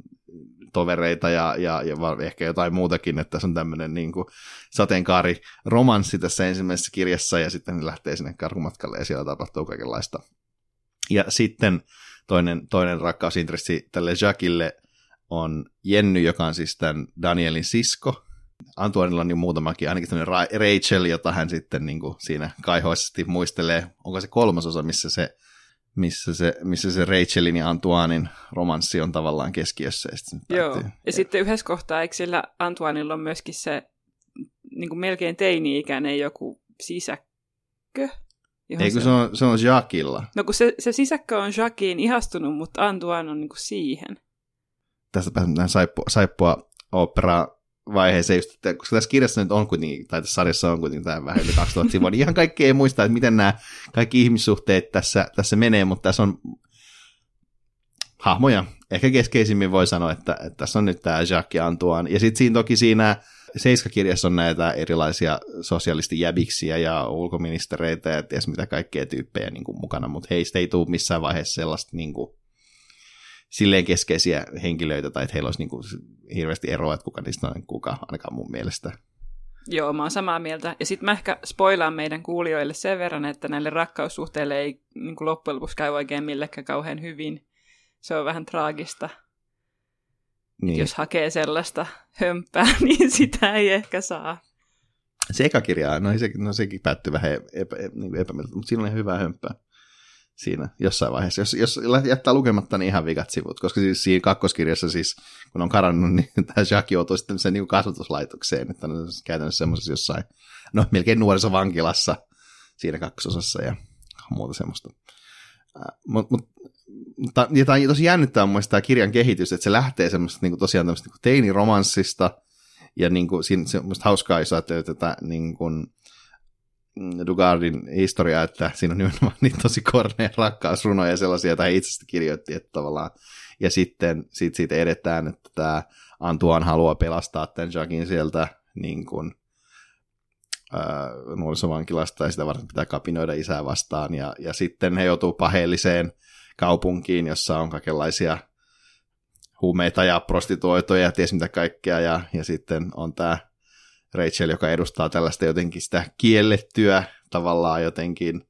tovereita ja, ja, ja ehkä jotain muutakin, että tässä on tämmöinen niin kuin sateenkaari romanssi tässä ensimmäisessä kirjassa ja sitten ne lähtee sinne karhumatkalle ja siellä tapahtuu kaikenlaista. Ja sitten toinen, toinen rakkausintressi tälle Jacquille on Jenny, joka on siis tämän Danielin sisko. Antoinilla on niin muutamakin, ainakin tämmöinen Rachel, jota hän sitten niin kuin siinä kaihoisesti muistelee. Onko se kolmasosa, missä se, missä se, missä se Rachelin ja Antoinin romanssi on tavallaan keskiössä. Ja sitten Joo, ja, ja sitten yhdessä kohtaa, eikö sillä Antoinilla on myöskin se niin kuin melkein teini-ikäinen joku sisäkkö? Eikö se, se on, se on Jacquilla? No kun se, se sisäkkö on Jacquiin ihastunut, mutta Antoine on niin kuin siihen tästä pääsen saippua, saippua opera vaiheeseen, just, että koska tässä kirjassa nyt on kuitenkin, tai tässä sarjassa on kuitenkin tämä vähän yli 2000 sivua, niin ihan kaikki ei muista, että miten nämä kaikki ihmissuhteet tässä, tässä menee, mutta tässä on hahmoja. Ehkä keskeisimmin voi sanoa, että, että tässä on nyt tämä Jacques ja Antoine. Ja sitten siinä toki siinä Seiska-kirjassa on näitä erilaisia sosialistijäbiksiä ja ulkoministereitä ja ties mitä kaikkea tyyppejä niin kuin mukana, mutta heistä ei tule missään vaiheessa sellaista niin kuin, silleen keskeisiä henkilöitä, tai että heillä olisi niin kuin hirveästi eroa, että kuka niistä on kuka, ainakaan mun mielestä. Joo, mä oon samaa mieltä. Ja sitten mä ehkä spoilaan meidän kuulijoille sen verran, että näille rakkaussuhteille ei niin kuin loppujen lopuksi käy oikein millekään kauhean hyvin. Se on vähän traagista. Niin. Jos hakee sellaista hömpää, niin sitä ei ehkä saa. Se eka kirja, no, se, no sekin päättyi vähän epä, niin epämieltä, mutta siinä on hyvää hömpää siinä jossain vaiheessa. Jos, jos jättää lukematta, niin ihan vikat sivut, koska siis siinä kakkoskirjassa siis, kun on karannut, niin tämä Jack joutuu sitten sen niin kasvatuslaitokseen, että on käytännössä semmoisessa jossain, no melkein nuorisovankilassa siinä kakkososassa ja muuta semmoista. Äh, mut, mutta ja tämä tosi jännittävää mun tämä kirjan kehitys, että se lähtee semmoista niin kuin tosiaan tämmöistä niin teiniromanssista, ja niin kuin, siinä se on hauskaa, jos ajattelee tätä niin kuin, Dugardin historia, että siinä on nimenomaan niin tosi kornea rakkausrunoja sellaisia, joita hän itse kirjoitti, että tavallaan, ja sitten sit siitä edetään, että tämä Antuan haluaa pelastaa tämän Jackin sieltä niin kuin, äh, nuorisovankilasta, ja sitä varten pitää kapinoida isää vastaan, ja, ja sitten he joutuu paheelliseen kaupunkiin, jossa on kaikenlaisia huumeita ja prostituoitoja ja ties mitä kaikkea, ja, ja sitten on tämä Rachel, joka edustaa tällaista jotenkin sitä kiellettyä tavallaan jotenkin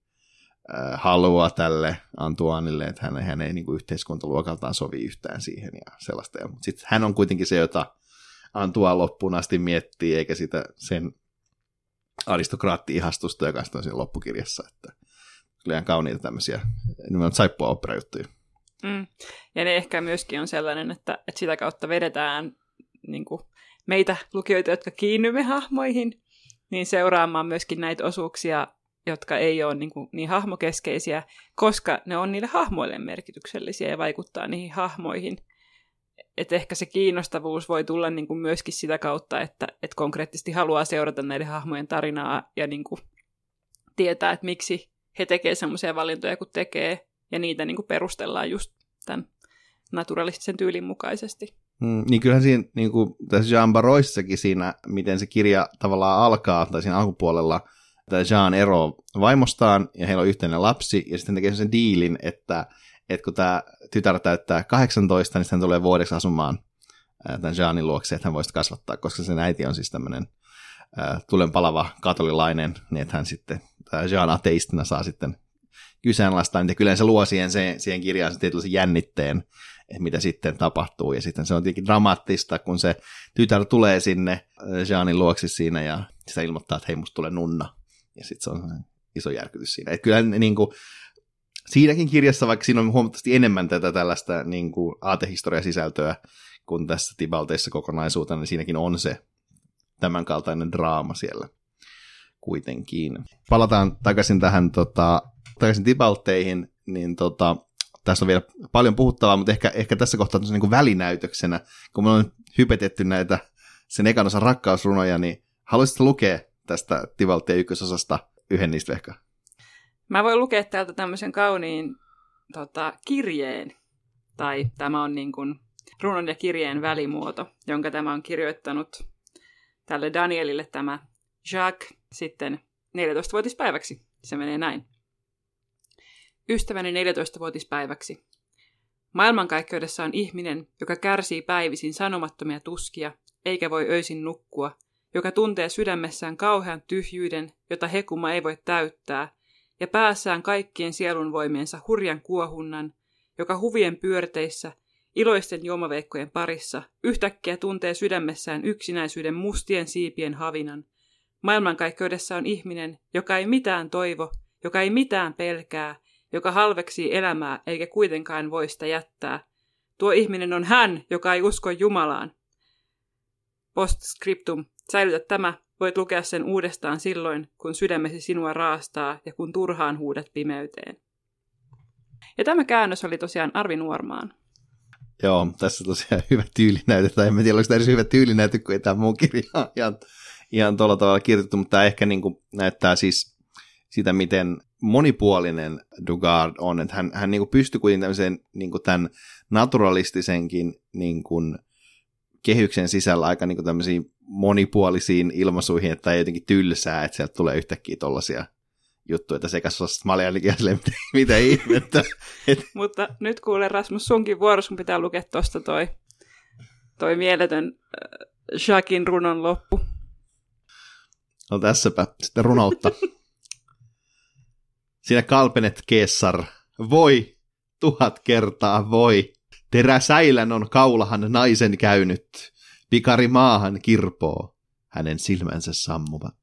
äh, halua tälle Antuanille, että hän, hän ei niin kuin yhteiskuntaluokaltaan sovi yhtään siihen ja sellaista. Mutta sitten hän on kuitenkin se, jota Antua loppuun asti miettii, eikä sitä sen aristokraatti-ihastusta, joka on siinä loppukirjassa. Että kyllä kauniita tämmöisiä nimenomaan saippua opera-juttuja. Mm. Ja ne ehkä myöskin on sellainen, että, että sitä kautta vedetään niin kuin, meitä lukijoita, jotka kiinnymme hahmoihin, niin seuraamaan myöskin näitä osuuksia, jotka ei ole niin, kuin, niin hahmokeskeisiä, koska ne on niille hahmoille merkityksellisiä ja vaikuttaa niihin hahmoihin. et ehkä se kiinnostavuus voi tulla niin kuin myöskin sitä kautta, että et konkreettisesti haluaa seurata näiden hahmojen tarinaa ja niin kuin tietää, että miksi he tekevät semmoisia valintoja kuin tekee, ja niitä niin kuin perustellaan just tämän naturalistisen tyylin mukaisesti. Mm, niin kyllähän siinä, niin kuin tässä Jean Baroissakin siinä, miten se kirja tavallaan alkaa, tai siinä alkupuolella, että Jean ero vaimostaan, ja heillä on yhteinen lapsi, ja sitten tekee sen diilin, että, että kun tämä tytär täyttää 18, niin hän tulee vuodeksi asumaan tämän Jeanin luokse, että hän voisi kasvattaa, koska sen äiti on siis tämmöinen tulen palava katolilainen, niin että hän sitten, tämä Jean ateistina saa sitten kyseenalaistaa, niin kyllä se luo siihen, siihen kirjaan sen tietynlaisen jännitteen, että mitä sitten tapahtuu. Ja sitten se on tietenkin dramaattista, kun se tytär tulee sinne äh, Jeanin luoksi siinä ja sitä ilmoittaa, että hei, musta tulee nunna. Ja sitten se on iso järkytys siinä. Että kyllä niin kuin, siinäkin kirjassa, vaikka siinä on huomattavasti enemmän tätä tällaista niin kuin aatehistoriasisältöä kuin tässä Tibalteissa kokonaisuutena, niin siinäkin on se tämänkaltainen draama siellä kuitenkin. Palataan takaisin tähän tota, takaisin Tibalteihin, niin tota, tässä on vielä paljon puhuttavaa, mutta ehkä, ehkä tässä kohtaa niin kuin välinäytöksenä, kun me on hypetetty näitä sen ekan osan rakkausrunoja, niin haluaisitko lukea tästä Tivaltien ykkösosasta yhden niistä ehkä? Mä voin lukea täältä tämmöisen kauniin tota, kirjeen, tai tämä on niin kuin runon ja kirjeen välimuoto, jonka tämä on kirjoittanut tälle Danielille tämä Jacques sitten 14-vuotispäiväksi. Se menee näin ystäväni 14-vuotispäiväksi. Maailmankaikkeudessa on ihminen, joka kärsii päivisin sanomattomia tuskia, eikä voi öisin nukkua, joka tuntee sydämessään kauhean tyhjyyden, jota hekuma ei voi täyttää, ja päässään kaikkien sielunvoimiensa hurjan kuohunnan, joka huvien pyörteissä, iloisten juomaveikkojen parissa, yhtäkkiä tuntee sydämessään yksinäisyyden mustien siipien havinan. Maailmankaikkeudessa on ihminen, joka ei mitään toivo, joka ei mitään pelkää, joka halveksii elämää eikä kuitenkaan voi sitä jättää. Tuo ihminen on hän, joka ei usko Jumalaan. Postscriptum. Säilytä tämä. Voit lukea sen uudestaan silloin, kun sydämesi sinua raastaa ja kun turhaan huudet pimeyteen. Ja tämä käännös oli tosiaan Arvi Nuormaan. Joo, tässä tosiaan hyvä tyylinäyte, tai en tiedä, onko tämä edes hyvä tyylinäyte, kun ei tämä muu kirja ihan, ihan tuolla tavalla kirjoitettu, mutta tämä ehkä niin kuin näyttää siis sitä, miten monipuolinen Dugard on, että hän, hän niin pystyy kuitenkin tämmöiseen niin kuin tämän naturalistisenkin niin kuin kehyksen sisällä aika niin kuin tämmöisiin monipuolisiin ilmaisuihin, että ei jotenkin tylsää, että sieltä tulee yhtäkkiä tollaisia juttuja, että sekä sellaista maljalikiaselle, mitä, mitä ihmettä. Et... Mutta nyt kuule Rasmus, sunkin vuoro, sun pitää lukea tuosta toi, toi mieletön äh, Jacquin runon loppu. No tässäpä sitten runoutta. Sinä kalpenet Keessar, voi, tuhat kertaa voi. Teräsäilän on kaulahan naisen käynyt, pikari maahan kirpoo, hänen silmänsä sammuvat.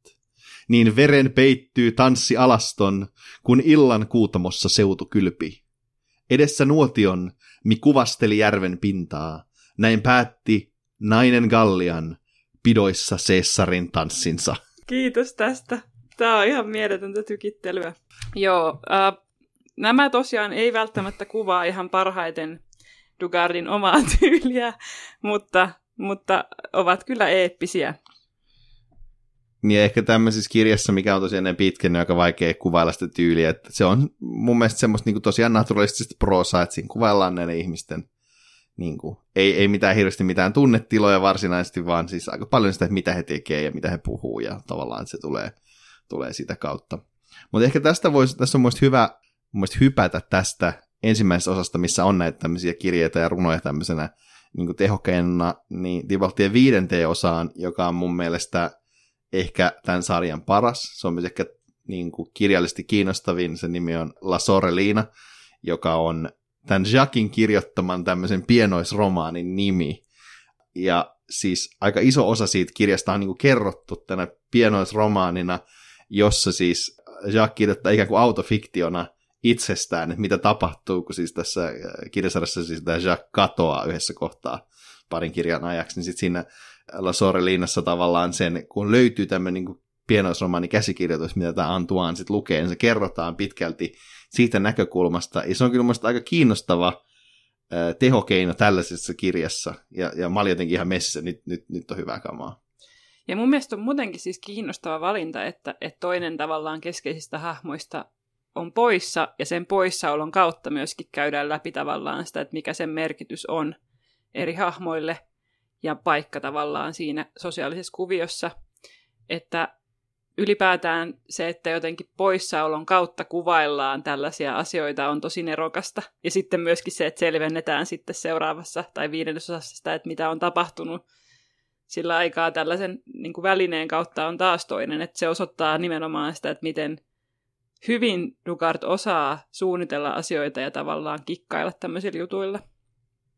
Niin veren peittyy tanssi alaston, kun illan kuutamossa seutu kylpi. Edessä nuotion, mi kuvasteli järven pintaa, näin päätti nainen Gallian pidoissa Seessarin tanssinsa. Kiitos tästä. Tämä on ihan mieletöntä tykittelyä. Joo, äh, nämä tosiaan ei välttämättä kuvaa ihan parhaiten Dugardin omaa tyyliä, mutta, mutta ovat kyllä eeppisiä. Niin ehkä tämmöisessä kirjassa, mikä on tosiaan pitkän, niin aika vaikea kuvailla sitä tyyliä. Että se on mun mielestä semmoista niin tosiaan naturalistista prosaa, että siinä kuvaillaan näiden ihmisten niin kuin, ei, ei mitään hirveästi mitään tunnetiloja varsinaisesti, vaan siis aika paljon sitä, että mitä he tekee ja mitä he puhuu ja tavallaan se tulee tulee sitä kautta. Mutta ehkä tästä voisi, tässä on mielestäni hyvä mielestäni hypätä tästä ensimmäisestä osasta, missä on näitä tämmöisiä kirjeitä ja runoja tämmöisenä niin tehokkeena, niin Divaltien viidenteen osaan, joka on mun mielestä ehkä tämän sarjan paras. Se on myös ehkä niin kuin kirjallisesti kiinnostavin. Se nimi on La Sorelina, joka on tämän Jacquin kirjoittaman tämmöisen pienoisromaanin nimi. Ja siis aika iso osa siitä kirjasta on niin kuin kerrottu tänä pienoisromaanina – jossa siis Jacques kirjoittaa ikään kuin autofiktiona itsestään, että mitä tapahtuu, kun siis tässä äh, kirjasarjassa siis tämä Jacques katoaa yhdessä kohtaa parin kirjan ajaksi, niin sitten siinä La Soreliinassa tavallaan sen, kun löytyy tämmöinen niin pienoisromaani käsikirjoitus, mitä tämä Antoine sitten lukee, niin se kerrotaan pitkälti siitä näkökulmasta, ja se on kyllä aika kiinnostava tehokeino tällaisessa kirjassa. Ja, ja mä olin jotenkin ihan messissä, nyt, nyt, nyt on hyvä kamaa. Ja mun mielestä on muutenkin siis kiinnostava valinta, että, että toinen tavallaan keskeisistä hahmoista on poissa, ja sen poissaolon kautta myöskin käydään läpi tavallaan sitä, että mikä sen merkitys on eri hahmoille, ja paikka tavallaan siinä sosiaalisessa kuviossa, että ylipäätään se, että jotenkin poissaolon kautta kuvaillaan tällaisia asioita on tosi nerokasta. Ja sitten myöskin se, että selvennetään sitten seuraavassa tai viidennysosassa sitä, että mitä on tapahtunut sillä aikaa tällaisen niin kuin välineen kautta on taas toinen, että se osoittaa nimenomaan sitä, että miten hyvin Dugard osaa suunnitella asioita ja tavallaan kikkailla tämmöisillä jutuilla.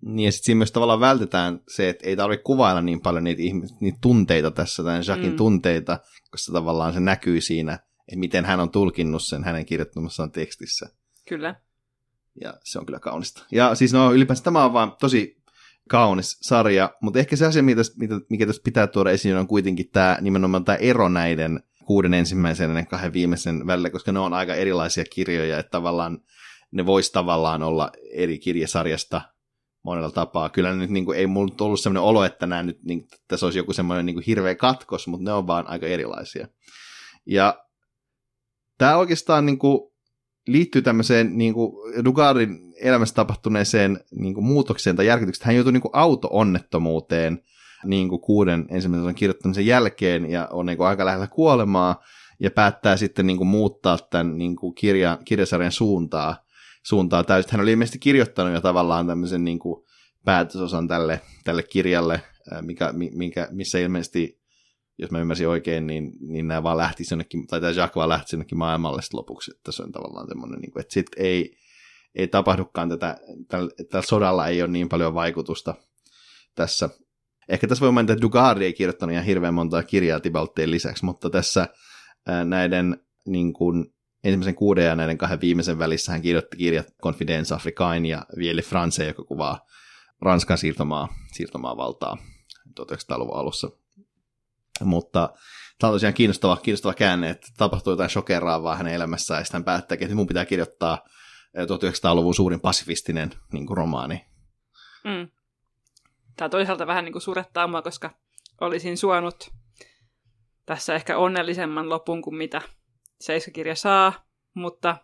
Niin ja sitten siinä myös tavallaan vältetään se, että ei tarvitse kuvailla niin paljon niitä, ihmis- niitä tunteita tässä, tai Jackin mm. tunteita, koska tavallaan se näkyy siinä, että miten hän on tulkinnut sen hänen kirjoittamassaan tekstissä. Kyllä. Ja se on kyllä kaunista. Ja siis no ylipäänsä tämä on vaan tosi kaunis sarja, mutta ehkä se asia, mitä, mikä tässä pitää tuoda esiin, on kuitenkin tämä nimenomaan tämä ero näiden kuuden ensimmäisen ja kahden viimeisen välillä, koska ne on aika erilaisia kirjoja, että tavallaan ne vois tavallaan olla eri kirjasarjasta monella tapaa. Kyllä nyt niin kuin, ei mulla ollut sellainen olo, että nämä nyt, niin, tässä olisi joku semmoinen niin hirveä katkos, mutta ne on vaan aika erilaisia. Ja tämä oikeastaan niin kuin, liittyy tämmöiseen niin kuin Dugardin elämässä tapahtuneeseen niin kuin muutokseen tai järkytykseen. Hän joutui niin kuin auto-onnettomuuteen niin kuin kuuden ensimmäisen kirjoittamisen jälkeen ja on niin kuin aika lähellä kuolemaa ja päättää sitten niin kuin muuttaa tämän niin kuin kirja, kirjasarjan suuntaa, suuntaa täysin. Hän oli ilmeisesti kirjoittanut jo tavallaan tämmöisen niin kuin päätösosan tälle, tälle kirjalle, mikä, mikä, missä ilmeisesti jos mä ymmärsin oikein, niin, niin nämä vaan lähti jonnekin, tai tämä Jacques vaan lähti jonnekin maailmalle lopuksi, että se on tavallaan semmoinen, niin kuin, että sitten ei, ei tapahdukaan tätä, tällä, sodalla ei ole niin paljon vaikutusta tässä. Ehkä tässä voi mainita, että Dugardi ei kirjoittanut ihan hirveän montaa kirjaa Tibalteen lisäksi, mutta tässä ää, näiden niin kuin, ensimmäisen kuuden ja näiden kahden viimeisen välissä hän kirjoitti kirjat Confidence Africain ja Vielle France, joka kuvaa Ranskan siirtomaa, siirtomaa valtaa 1900-luvun alussa. Mutta tämä on tosiaan kiinnostava, kiinnostava käänne, että tapahtuu jotain shokeraavaa hänen elämässään, ja sitten hän päättää, että mun pitää kirjoittaa 1900-luvun suurin pasifistinen niin kuin romaani. Mm. Tämä toisaalta vähän niin kuin surettaa mua, koska olisin suonut tässä ehkä onnellisemman lopun kuin mitä seiskakirja saa, mutta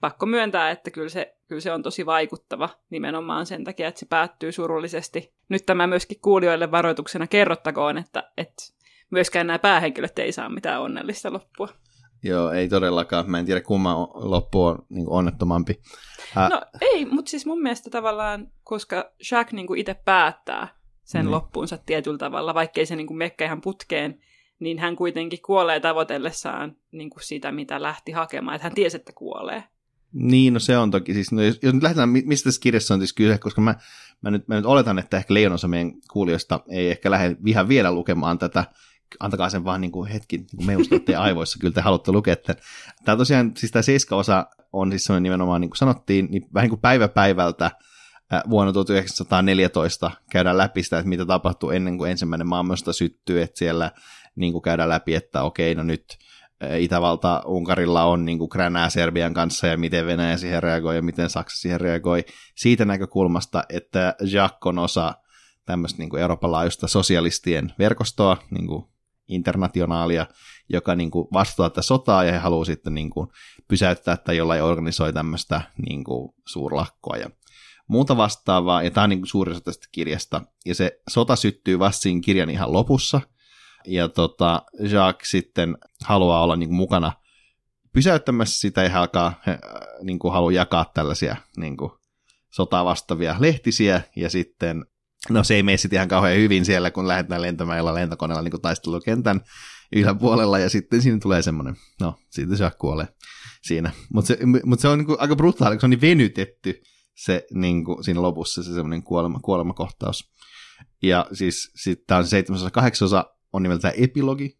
pakko myöntää, että kyllä se, kyllä se on tosi vaikuttava nimenomaan sen takia, että se päättyy surullisesti. Nyt tämä myöskin kuulijoille varoituksena kerrottakoon, että, että myöskään nämä päähenkilöt ei saa mitään onnellista loppua. Joo, ei todellakaan. Mä en tiedä, kumman loppu on niin onnettomampi. Ää... No ei, mutta siis mun mielestä tavallaan, koska Jack niin itse päättää sen niin. loppuunsa tietyllä tavalla, vaikkei se niin mekkä ihan putkeen, niin hän kuitenkin kuolee tavoitellessaan niin kuin sitä, mitä lähti hakemaan. Että hän tiesi, että kuolee. Niin, no se on toki. Siis, no jos, jos nyt lähdetään, mistä tässä kirjassa on siis kyse, koska mä, mä, nyt, mä nyt oletan, että ehkä leijonosa meidän kuulijoista ei ehkä lähde ihan vielä lukemaan tätä antakaa sen vaan niin kuin hetki niin meustatte aivoissa, kyllä te haluatte lukea tämän. Tämä tosiaan, siis tämä seiska-osa on siis sellainen nimenomaan, niin kuin sanottiin, niin vähän niin kuin päivä päivältä vuonna 1914 käydään läpi sitä, että mitä tapahtuu ennen kuin ensimmäinen maailmasta syttyy, että siellä niin kuin käydään läpi, että okei, no nyt Itävalta Unkarilla on niin kuin kränää Serbian kanssa ja miten Venäjä siihen reagoi ja miten Saksa siihen reagoi siitä näkökulmasta, että Jacques on osa tämmöistä niin kuin Euroopan laajuista sosialistien verkostoa, niin kuin internationaalia, joka niin kuin vastaa tätä sotaa ja he haluaa sitten niin kuin pysäyttää tai jollain organisoi tämmöistä niin kuin suurlakkoa ja muuta vastaavaa. Ja tämä on niin kuin suuri osa tästä kirjasta. Ja se sota syttyy vasta siinä kirjan ihan lopussa. Ja tota, Jacques sitten haluaa olla niin kuin mukana pysäyttämässä sitä ja alkaa, he, niin kuin haluaa jakaa tällaisia niin kuin sotaa vastaavia lehtisiä ja sitten No se ei mene sitten ihan kauhean hyvin siellä, kun lähdetään lentämällä lentokoneella niin taistelukentän yläpuolella, ja sitten siinä tulee semmoinen, no, siitä se kuolee siinä. Mutta se, mut se on niin kuin aika brutaali, kun se on niin venytetty se niin kuin siinä lopussa se semmoinen kuolema, kuolemakohtaus. Ja siis sitten tämä on se seitsemäsosa, kahdeksasosa on nimeltään epilogi,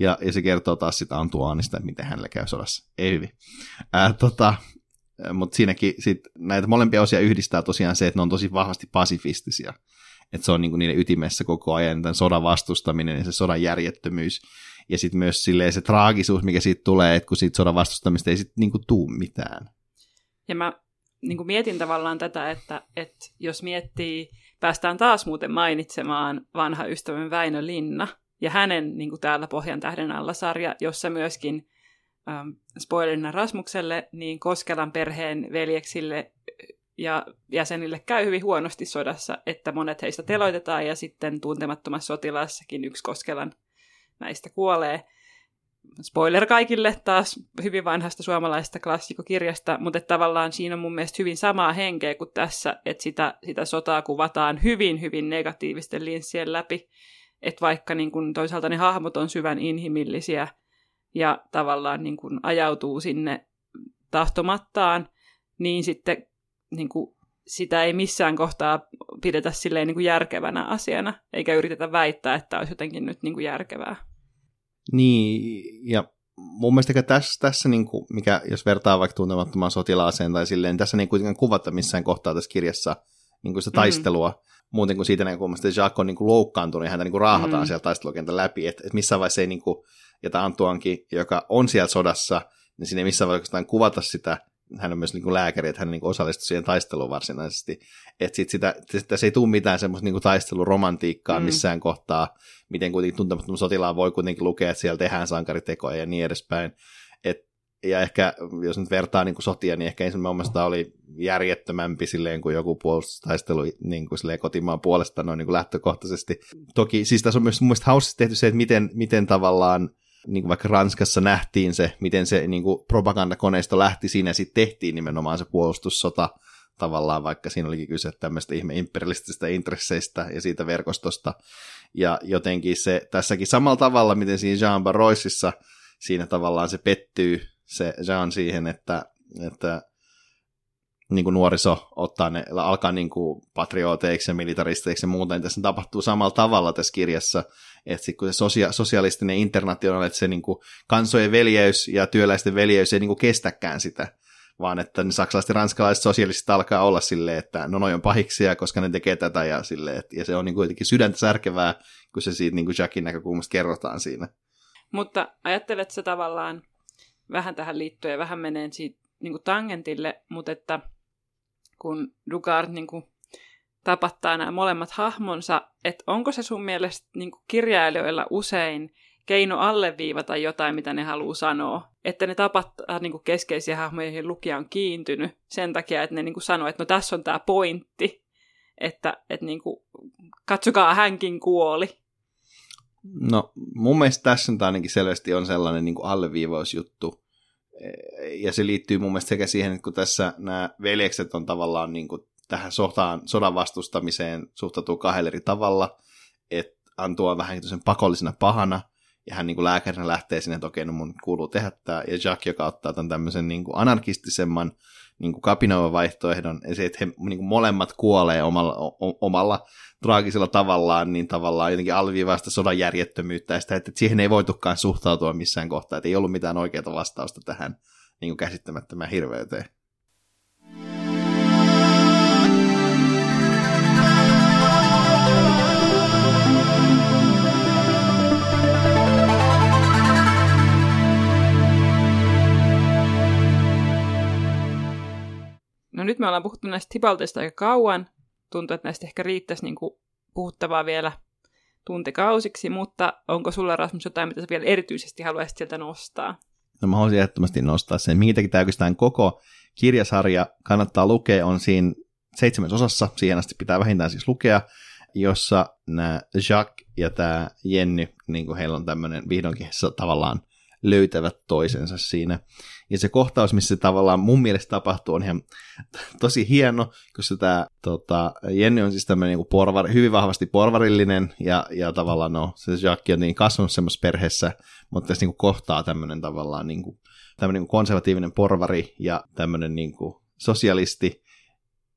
ja, ja se kertoo taas sitä Antuanista, että miten hänelle käy sodassa. Ei hyvin. Ää, tota, mutta siinäkin sit näitä molempia osia yhdistää tosiaan se, että ne on tosi vahvasti pasifistisia. Että se on niinku niiden ytimessä koko ajan tämän sodan vastustaminen ja se sodan järjettömyys. Ja sitten myös se traagisuus, mikä siitä tulee, että kun siitä sodan vastustamista ei sitten niinku tuu mitään. Ja mä niin kuin mietin tavallaan tätä, että, että jos miettii, päästään taas muuten mainitsemaan vanha ystävän Väinö Linna ja hänen niin kuin täällä Pohjan tähden alla sarja, jossa myöskin ähm, spoilerina Rasmukselle, niin Koskelan perheen veljeksille ja jäsenille käy hyvin huonosti sodassa, että monet heistä teloitetaan ja sitten tuntemattomassa sotilaassakin yksi Koskelan näistä kuolee. Spoiler kaikille taas hyvin vanhasta suomalaisesta klassikokirjasta, mutta tavallaan siinä on mun mielestä hyvin samaa henkeä kuin tässä, että sitä, sitä sotaa kuvataan hyvin, hyvin negatiivisten linssien läpi. Että vaikka niin kun toisaalta ne hahmot on syvän inhimillisiä ja tavallaan niin kun ajautuu sinne tahtomattaan, niin sitten niin kuin, sitä ei missään kohtaa pidetä silleen niin kuin järkevänä asiana, eikä yritetä väittää, että olisi jotenkin nyt niin kuin järkevää. Niin, ja mun mielestä tässä, tässä niin kuin, mikä, jos vertaa vaikka tuntemattomaan sotilaaseen tai silleen, tässä ei kuitenkaan kuvata missään kohtaa tässä kirjassa niin kuin sitä mm-hmm. taistelua, mm-hmm. muuten kuin siitä näkökulmasta, että Jacques on niin kuin loukkaantunut ja häntä niin kuin raahataan mm-hmm. sieltä taistelukentän läpi, että, että missään vaiheessa ei, niin kuin, ja tämä Antuankin, joka on siellä sodassa, niin siinä ei missään vaiheessa kuvata sitä, hän on myös niin kuin lääkäri, että hän niin kuin osallistui siihen taisteluun varsinaisesti. Että sit sitä, sitä, se ei tule mitään semmoista niin kuin taisteluromantiikkaa mm. missään kohtaa, miten kuitenkin tuntemattoman sotilaan voi kuitenkin lukea, että siellä tehdään sankaritekoja ja niin edespäin. Et, ja ehkä, jos nyt vertaa niin kuin sotia, niin ehkä ensimmäinen oli järjettömämpi silleen kuin joku puolustustaistelu niin kuin silleen kotimaan puolesta noin niin kuin lähtökohtaisesti. Toki, siis tässä on myös mun mielestä tehty se, että miten, miten tavallaan niin kuin vaikka Ranskassa nähtiin se, miten se niin kuin propagandakoneisto lähti siinä ja sitten tehtiin nimenomaan se puolustussota tavallaan, vaikka siinä olikin kyse tämmöistä ihme imperialistisista intresseistä ja siitä verkostosta. Ja jotenkin se tässäkin samalla tavalla, miten siinä Jean Barroisissa siinä tavallaan se pettyy se Jean siihen, että, että niin kuin nuoriso ottaa ne, alkaa niin kuin patrioteiksi ja militaristeiksi ja muuta, niin tässä tapahtuu samalla tavalla tässä kirjassa, että sitten kun se sosia- sosialistinen international, että se niin kuin kansojen veljeys ja työläisten veljeys ei niin kuin kestäkään sitä, vaan että ne saksalaiset ja ranskalaiset sosialistit alkaa olla silleen, että no noin on pahiksia, koska ne tekee tätä ja silleen, että, ja se on niin kuin jotenkin sydäntä särkevää, kun se siitä niin kuin Jackin näkökulmasta kerrotaan siinä. Mutta ajattelet se tavallaan vähän tähän liittyen, vähän menee siitä niin kuin tangentille, mutta että kun Dugard niin kuin tapattaa nämä molemmat hahmonsa, että onko se sun mielestä niin kirjailijoilla usein keino alleviivata jotain, mitä ne haluaa sanoa. Että ne tapattaa niin keskeisiä hahmoja, joihin lukija on kiintynyt sen takia, että ne niin sanoo, että no tässä on tämä pointti, että, että niin kuin, katsokaa hänkin kuoli. No mun mielestä tässä on ainakin selvästi on sellainen niin alleviivausjuttu, ja se liittyy mun mielestä sekä siihen, että kun tässä nämä veljekset on tavallaan niin kuin tähän sotaan, sodan vastustamiseen suhtautuu kahdella eri tavalla, että Antua vähän sen pakollisena pahana, ja hän niin kuin lääkärinä lähtee sinne, että okei, no mun kuuluu tehdä tämä, ja Jack, joka ottaa tämän tämmöisen niin kuin anarkistisemman niin kuin kapinoivan vaihtoehdon, ja se, että he niin kuin molemmat kuolee omalla, omalla traagisella tavallaan, niin tavallaan jotenkin alviivaa sitä sodan järjettömyyttä, ja sitä, että siihen ei voitukaan suhtautua missään kohtaa, että ei ollut mitään oikeaa vastausta tähän niin kuin käsittämättömään hirveyteen. No nyt me ollaan puhuttu näistä Tibalteista aika kauan. Tuntuu, että näistä ehkä riittäisi niin kuin puhuttavaa vielä tuntikausiksi, mutta onko sulla Rasmus jotain, mitä sä vielä erityisesti haluaisit sieltä nostaa? No mä haluaisin ehdottomasti nostaa sen. Minkä takia oikeastaan koko kirjasarja kannattaa lukea, on siinä seitsemäs osassa, siihen asti pitää vähintään siis lukea, jossa nämä Jacques ja tämä Jenny, niin kuin heillä on tämmöinen vihdoinkin tavallaan löytävät toisensa siinä. Ja se kohtaus, missä se tavallaan mun mielestä tapahtuu, on ihan tosi hieno, koska tämä tota, Jenny on siis tämmöinen niin porvar, hyvin vahvasti porvarillinen, ja, ja tavallaan no, se Jacques on niin kasvanut semmoisessa perheessä, mutta tässä niin kohtaa tämmöinen tavallaan niin kuin, tämmöinen niin konservatiivinen porvari ja tämmöinen niin kuin sosialisti,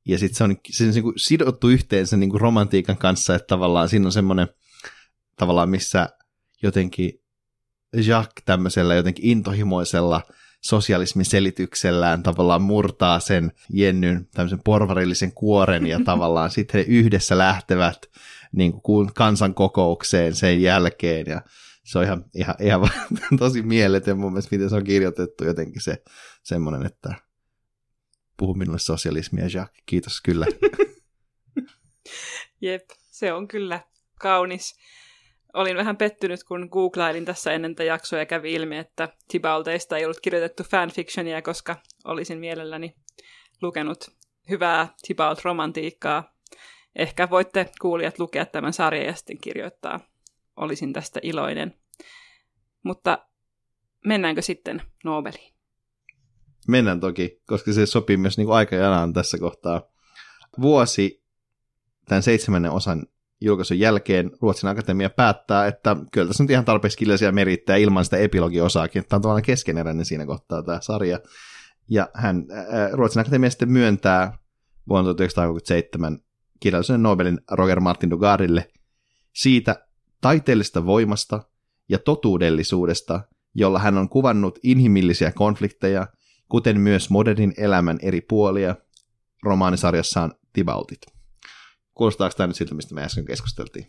ja sitten se on, se on niin kuin sidottu yhteen sen niin kuin romantiikan kanssa, että tavallaan siinä on semmoinen tavallaan, missä jotenkin Jacques tämmöisellä jotenkin intohimoisella sosialismin selityksellään tavallaan murtaa sen Jennyn tämmöisen porvarillisen kuoren ja tavallaan sitten he yhdessä lähtevät niin kuin kansankokoukseen sen jälkeen ja se on ihan, ihan, ihan tosi mieletön mun mielestä, miten se on kirjoitettu jotenkin se semmoinen, että puhu minulle sosialismia, Jacques. Kiitos kyllä. Jep, se on kyllä kaunis. Olin vähän pettynyt, kun googlailin tässä ennen tätä jaksoa ja kävi ilmi, että Tibalteista ei ollut kirjoitettu fanfictionia, koska olisin mielelläni lukenut hyvää Tibalt-romantiikkaa. Ehkä voitte kuulijat lukea tämän sarjan ja sitten kirjoittaa. Olisin tästä iloinen. Mutta mennäänkö sitten Nobeliin? Mennään toki, koska se sopii myös niin aikajanaan tässä kohtaa. Vuosi tämän seitsemännen osan julkaisun jälkeen Ruotsin Akatemia päättää, että kyllä tässä on ihan tarpeeksi kielisiä merittää ilman sitä epilogiosaakin. Tämä on tavallaan keskeneräinen siinä kohtaa tämä sarja. Ja hän, ää, Ruotsin Akatemia sitten myöntää vuonna 1937 kirjallisen Nobelin Roger Martin Dugardille siitä taiteellisesta voimasta ja totuudellisuudesta, jolla hän on kuvannut inhimillisiä konflikteja, kuten myös modernin elämän eri puolia romaanisarjassaan Tibautit. Kuulostaako tämä nyt siltä, mistä me äsken keskusteltiin?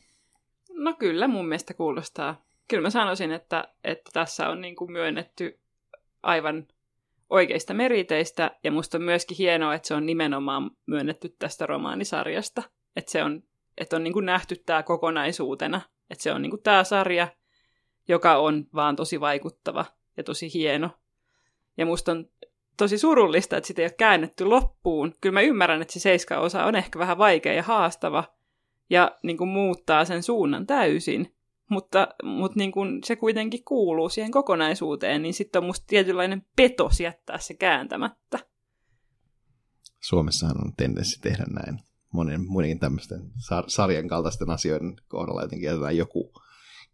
No kyllä, mun mielestä kuulostaa. Kyllä mä sanoisin, että, että tässä on niin kuin myönnetty aivan oikeista meriteistä, ja musta on myöskin hienoa, että se on nimenomaan myönnetty tästä romaanisarjasta. Että se on, että on niin kuin nähty tämä kokonaisuutena. Että se on niin kuin tämä sarja, joka on vaan tosi vaikuttava ja tosi hieno. Ja musta on tosi surullista, että sitä ei ole käännetty loppuun. Kyllä mä ymmärrän, että se seiska osa on ehkä vähän vaikea ja haastava ja niin kuin muuttaa sen suunnan täysin. Mutta, mutta niin kuin se kuitenkin kuuluu siihen kokonaisuuteen, niin sitten on musta tietynlainen petos jättää se kääntämättä. Suomessahan on tendenssi tehdä näin. Monen muidenkin tämmöisten sar- sarjan kaltaisten asioiden kohdalla jotenkin jätetään joku,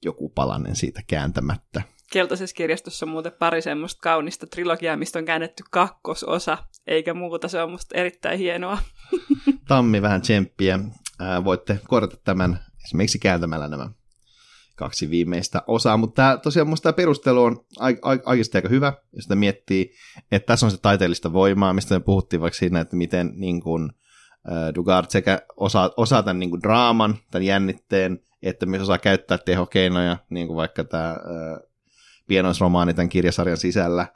joku palanen siitä kääntämättä. Keltaisessa kirjastossa on muuten pari semmoista kaunista trilogiaa, mistä on käännetty kakkososa, eikä muuta. Se on musta erittäin hienoa. Tammi, vähän tsemppiä. Voitte korjata tämän esimerkiksi kääntämällä nämä kaksi viimeistä osaa, mutta tämä, tosiaan minusta tämä perustelu on oikeasti aika hyvä, jos sitä miettii, että tässä on se taiteellista voimaa, mistä me puhuttiin vaikka siinä, että miten niin kuin, Dugard sekä osaa, osaa tämän niin kuin draaman, tämän jännitteen, että myös osaa käyttää tehokeinoja, niin kuin vaikka tämä pienoisromaani tämän kirjasarjan sisällä.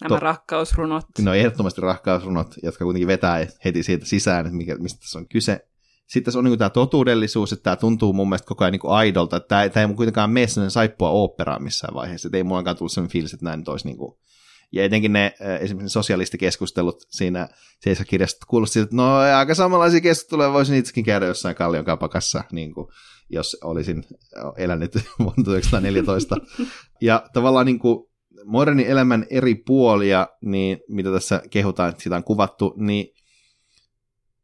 Nämä to- rakkausrunot. No ehdottomasti rakkausrunot, jotka kuitenkin vetää heti siitä sisään, että mikä, mistä tässä on kyse. Sitten se on niin tämä totuudellisuus, että tämä tuntuu mun mielestä koko ajan niin aidolta, että tämä, tämä ei kuitenkaan mene sellainen saippua oopperaa missään vaiheessa, että ei mullakaan tullut sellainen fiilis, että näin nyt olisi niin kuin ja etenkin ne esimerkiksi sosialistikeskustelut siinä kirjasta kuulosti siltä, että no aika samanlaisia keskusteluja voisin itsekin käydä jossain kallion kapakassa, niin kuin, jos olisin elänyt vuonna 1914. ja tavallaan niin kuin, modernin elämän eri puolia, niin mitä tässä kehutaan, että sitä on kuvattu, niin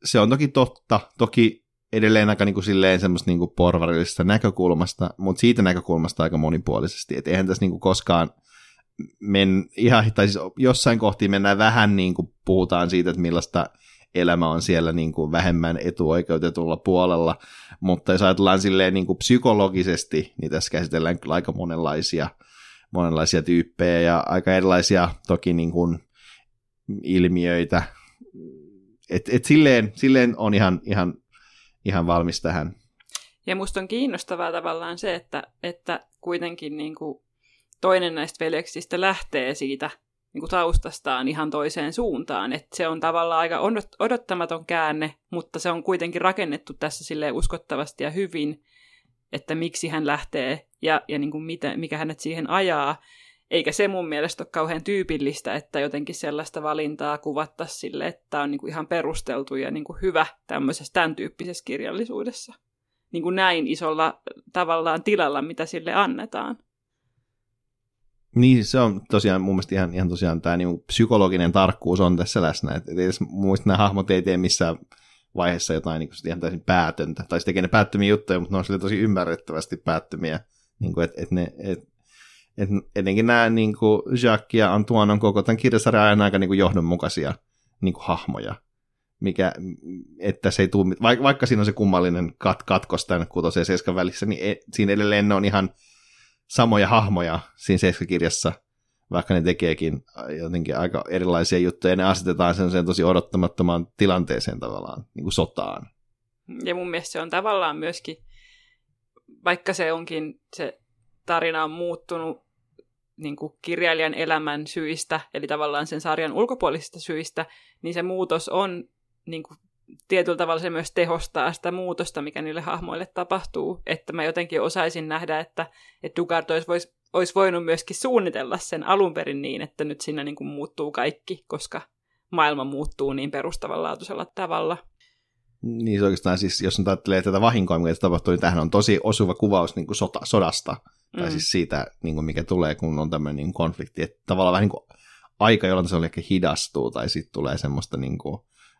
se on toki totta, toki edelleen aika niin kuin silleen semmoista niin kuin porvarillisesta näkökulmasta, mutta siitä näkökulmasta aika monipuolisesti, että eihän tässä niin kuin koskaan men, ihan, tai siis jossain kohti mennään vähän niin kuin puhutaan siitä, että millaista elämä on siellä niin kuin vähemmän etuoikeutetulla puolella, mutta jos ajatellaan silleen niin kuin psykologisesti, niin tässä käsitellään aika monenlaisia, monenlaisia tyyppejä ja aika erilaisia toki niin kuin ilmiöitä, et, et silleen, silleen on ihan, ihan, ihan valmis tähän. Ja musta on kiinnostavaa tavallaan se, että, että kuitenkin niin kuin toinen näistä veljeksistä lähtee siitä niin kuin taustastaan ihan toiseen suuntaan. Että se on tavallaan aika odottamaton käänne, mutta se on kuitenkin rakennettu tässä sille uskottavasti ja hyvin, että miksi hän lähtee ja, ja niin kuin mitä, mikä hänet siihen ajaa. Eikä se mun mielestä ole kauhean tyypillistä, että jotenkin sellaista valintaa kuvattaisiin sille, että on niin kuin ihan perusteltu ja niin kuin hyvä tämmöisessä tämän tyyppisessä kirjallisuudessa. Niin kuin näin isolla tavallaan tilalla, mitä sille annetaan. Niin, se on tosiaan mun mielestä ihan, ihan tosiaan tämä niin psykologinen tarkkuus on tässä läsnä. Et, et edes mielestä nämä hahmot ei tee missään vaiheessa jotain niin ihan täysin päätöntä. Tai sitten ne päättömiä juttuja, mutta ne on tosi ymmärrettävästi päättömiä. Niin kuin, et, et ne, et, et, etenkin nämä niin kuin Jacques ja Antoine on koko tämän kirjasarjan ajan aika niin kuin johdonmukaisia niin kuin hahmoja. Mikä, että se ei tule, vaikka, vaikka siinä on se kummallinen kat, katkos tämän kutosen ja seiskan välissä, niin e, siinä edelleen ne on ihan samoja hahmoja siinä seiskakirjassa, vaikka ne tekeekin jotenkin aika erilaisia juttuja, ja ne asetetaan sen tosi odottamattomaan tilanteeseen tavallaan, niin kuin sotaan. Ja mun mielestä se on tavallaan myöskin, vaikka se onkin, se tarina on muuttunut niin kuin kirjailijan elämän syistä, eli tavallaan sen sarjan ulkopuolisista syistä, niin se muutos on niin kuin, tietyllä tavalla se myös tehostaa sitä muutosta, mikä niille hahmoille tapahtuu. Että mä jotenkin osaisin nähdä, että, että Dugard olisi, vois, olisi voinut myöskin suunnitella sen alun perin niin, että nyt siinä niin kuin muuttuu kaikki, koska maailma muuttuu niin perustavanlaatuisella tavalla. Niin se oikeastaan siis, jos nyt ajattelee tätä vahinkoa, mikä tapahtuu, niin tämähän on tosi osuva kuvaus niin kuin sota, sodasta, mm. tai siis siitä, niin kuin mikä tulee, kun on tämmöinen niin konflikti. Että tavallaan vähän niin kuin aika, jolloin se oli ehkä hidastuu, tai sitten tulee semmoista niin kuin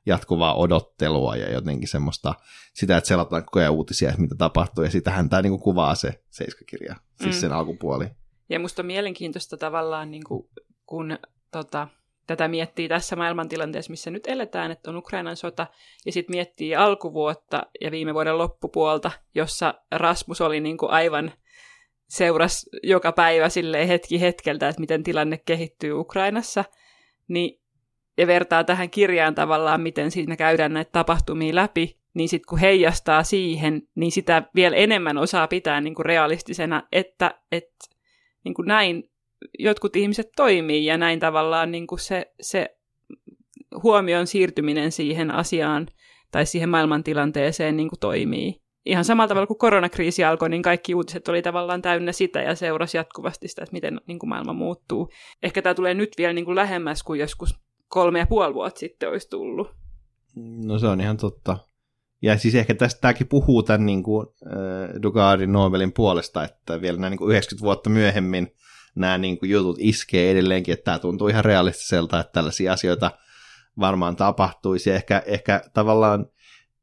jatkuvaa odottelua ja jotenkin semmoista, sitä, että selataan koko ajan uutisia, että mitä tapahtuu, ja sitähän tämä niin kuin kuvaa se seiskakirja, siis mm. sen alkupuoli. Ja musta on mielenkiintoista tavallaan, niin kuin, kun tota, tätä miettii tässä maailmantilanteessa, missä nyt eletään, että on Ukrainan sota, ja sitten miettii alkuvuotta ja viime vuoden loppupuolta, jossa Rasmus oli niin kuin aivan seuras joka päivä silleen hetki hetkeltä, että miten tilanne kehittyy Ukrainassa, niin, ja vertaa tähän kirjaan tavallaan, miten siinä käydään näitä tapahtumia läpi, niin sitten kun heijastaa siihen, niin sitä vielä enemmän osaa pitää niin kuin realistisena, että, että niin kuin näin jotkut ihmiset toimii ja näin tavallaan niin kuin se, se huomion siirtyminen siihen asiaan tai siihen maailmantilanteeseen niin kuin toimii. Ihan samalla tavalla kuin koronakriisi alkoi, niin kaikki uutiset oli tavallaan täynnä sitä ja seurasi jatkuvasti sitä, että miten niin kuin maailma muuttuu. Ehkä tämä tulee nyt vielä niin kuin lähemmäs kuin joskus kolme ja puoli vuotta sitten olisi tullut. No se on ihan totta. Ja siis ehkä tästä tämäkin puhuu tämän niin kuin, äh, Dugardin Nobelin puolesta, että vielä näin niin kuin 90 vuotta myöhemmin nämä niin kuin jutut iskee edelleenkin, että tämä tuntuu ihan realistiselta, että tällaisia asioita varmaan tapahtuisi. Ehkä, ehkä tavallaan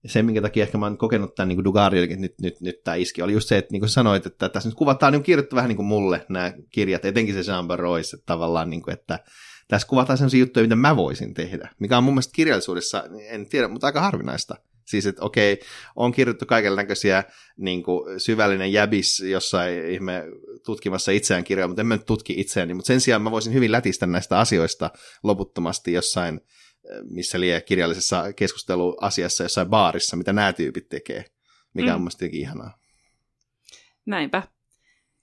se, minkä takia ehkä mä oon kokenut tämän niin että nyt, nyt, nyt tämä iski, oli just se, että niin kuin sanoit, että tässä nyt kuvataan niin kirjoittu vähän niin kuin mulle nämä kirjat, etenkin se Jean Barrois, että tavallaan niin kuin, että tässä kuvataan sellaisia juttuja, mitä mä voisin tehdä, mikä on mun mielestä kirjallisuudessa, en tiedä, mutta aika harvinaista. Siis, että okei, on kirjoittu kaiken näköisiä niin kuin syvällinen jäbis jossain ihme tutkimassa itseään kirjaa, mutta en mä nyt tutki itseäni, mutta sen sijaan mä voisin hyvin lätistä näistä asioista loputtomasti jossain, eh, missä lie kirjallisessa keskusteluasiassa jossain baarissa, mitä nämä tyypit tekee, mikä mm. on musta ihanaa. Näinpä.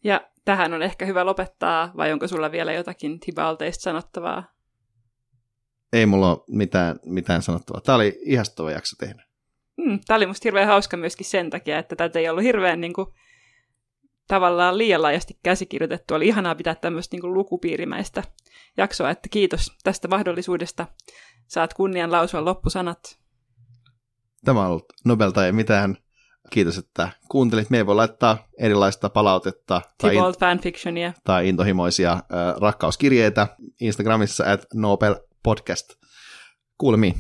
Ja tähän on ehkä hyvä lopettaa, vai onko sulla vielä jotakin Tibalteista sanottavaa? Ei mulla ole mitään, mitään sanottavaa. Tämä oli ihastava jakso tehdä. Mm, tämä oli musta hirveän hauska myöskin sen takia, että tätä ei ollut hirveän niin kuin, tavallaan liian laajasti käsikirjoitettu. Oli ihanaa pitää tämmöistä niin kuin, lukupiirimäistä jaksoa, että kiitos tästä mahdollisuudesta. Saat kunnian lausua loppusanat. Tämä on ollut Nobel tai mitään. Kiitos, että kuuntelit. Me voi laittaa erilaista palautetta tai, in- fanfictionia. tai intohimoisia äh, rakkauskirjeitä Instagramissa at Nobel Podcast. Kuulemiin.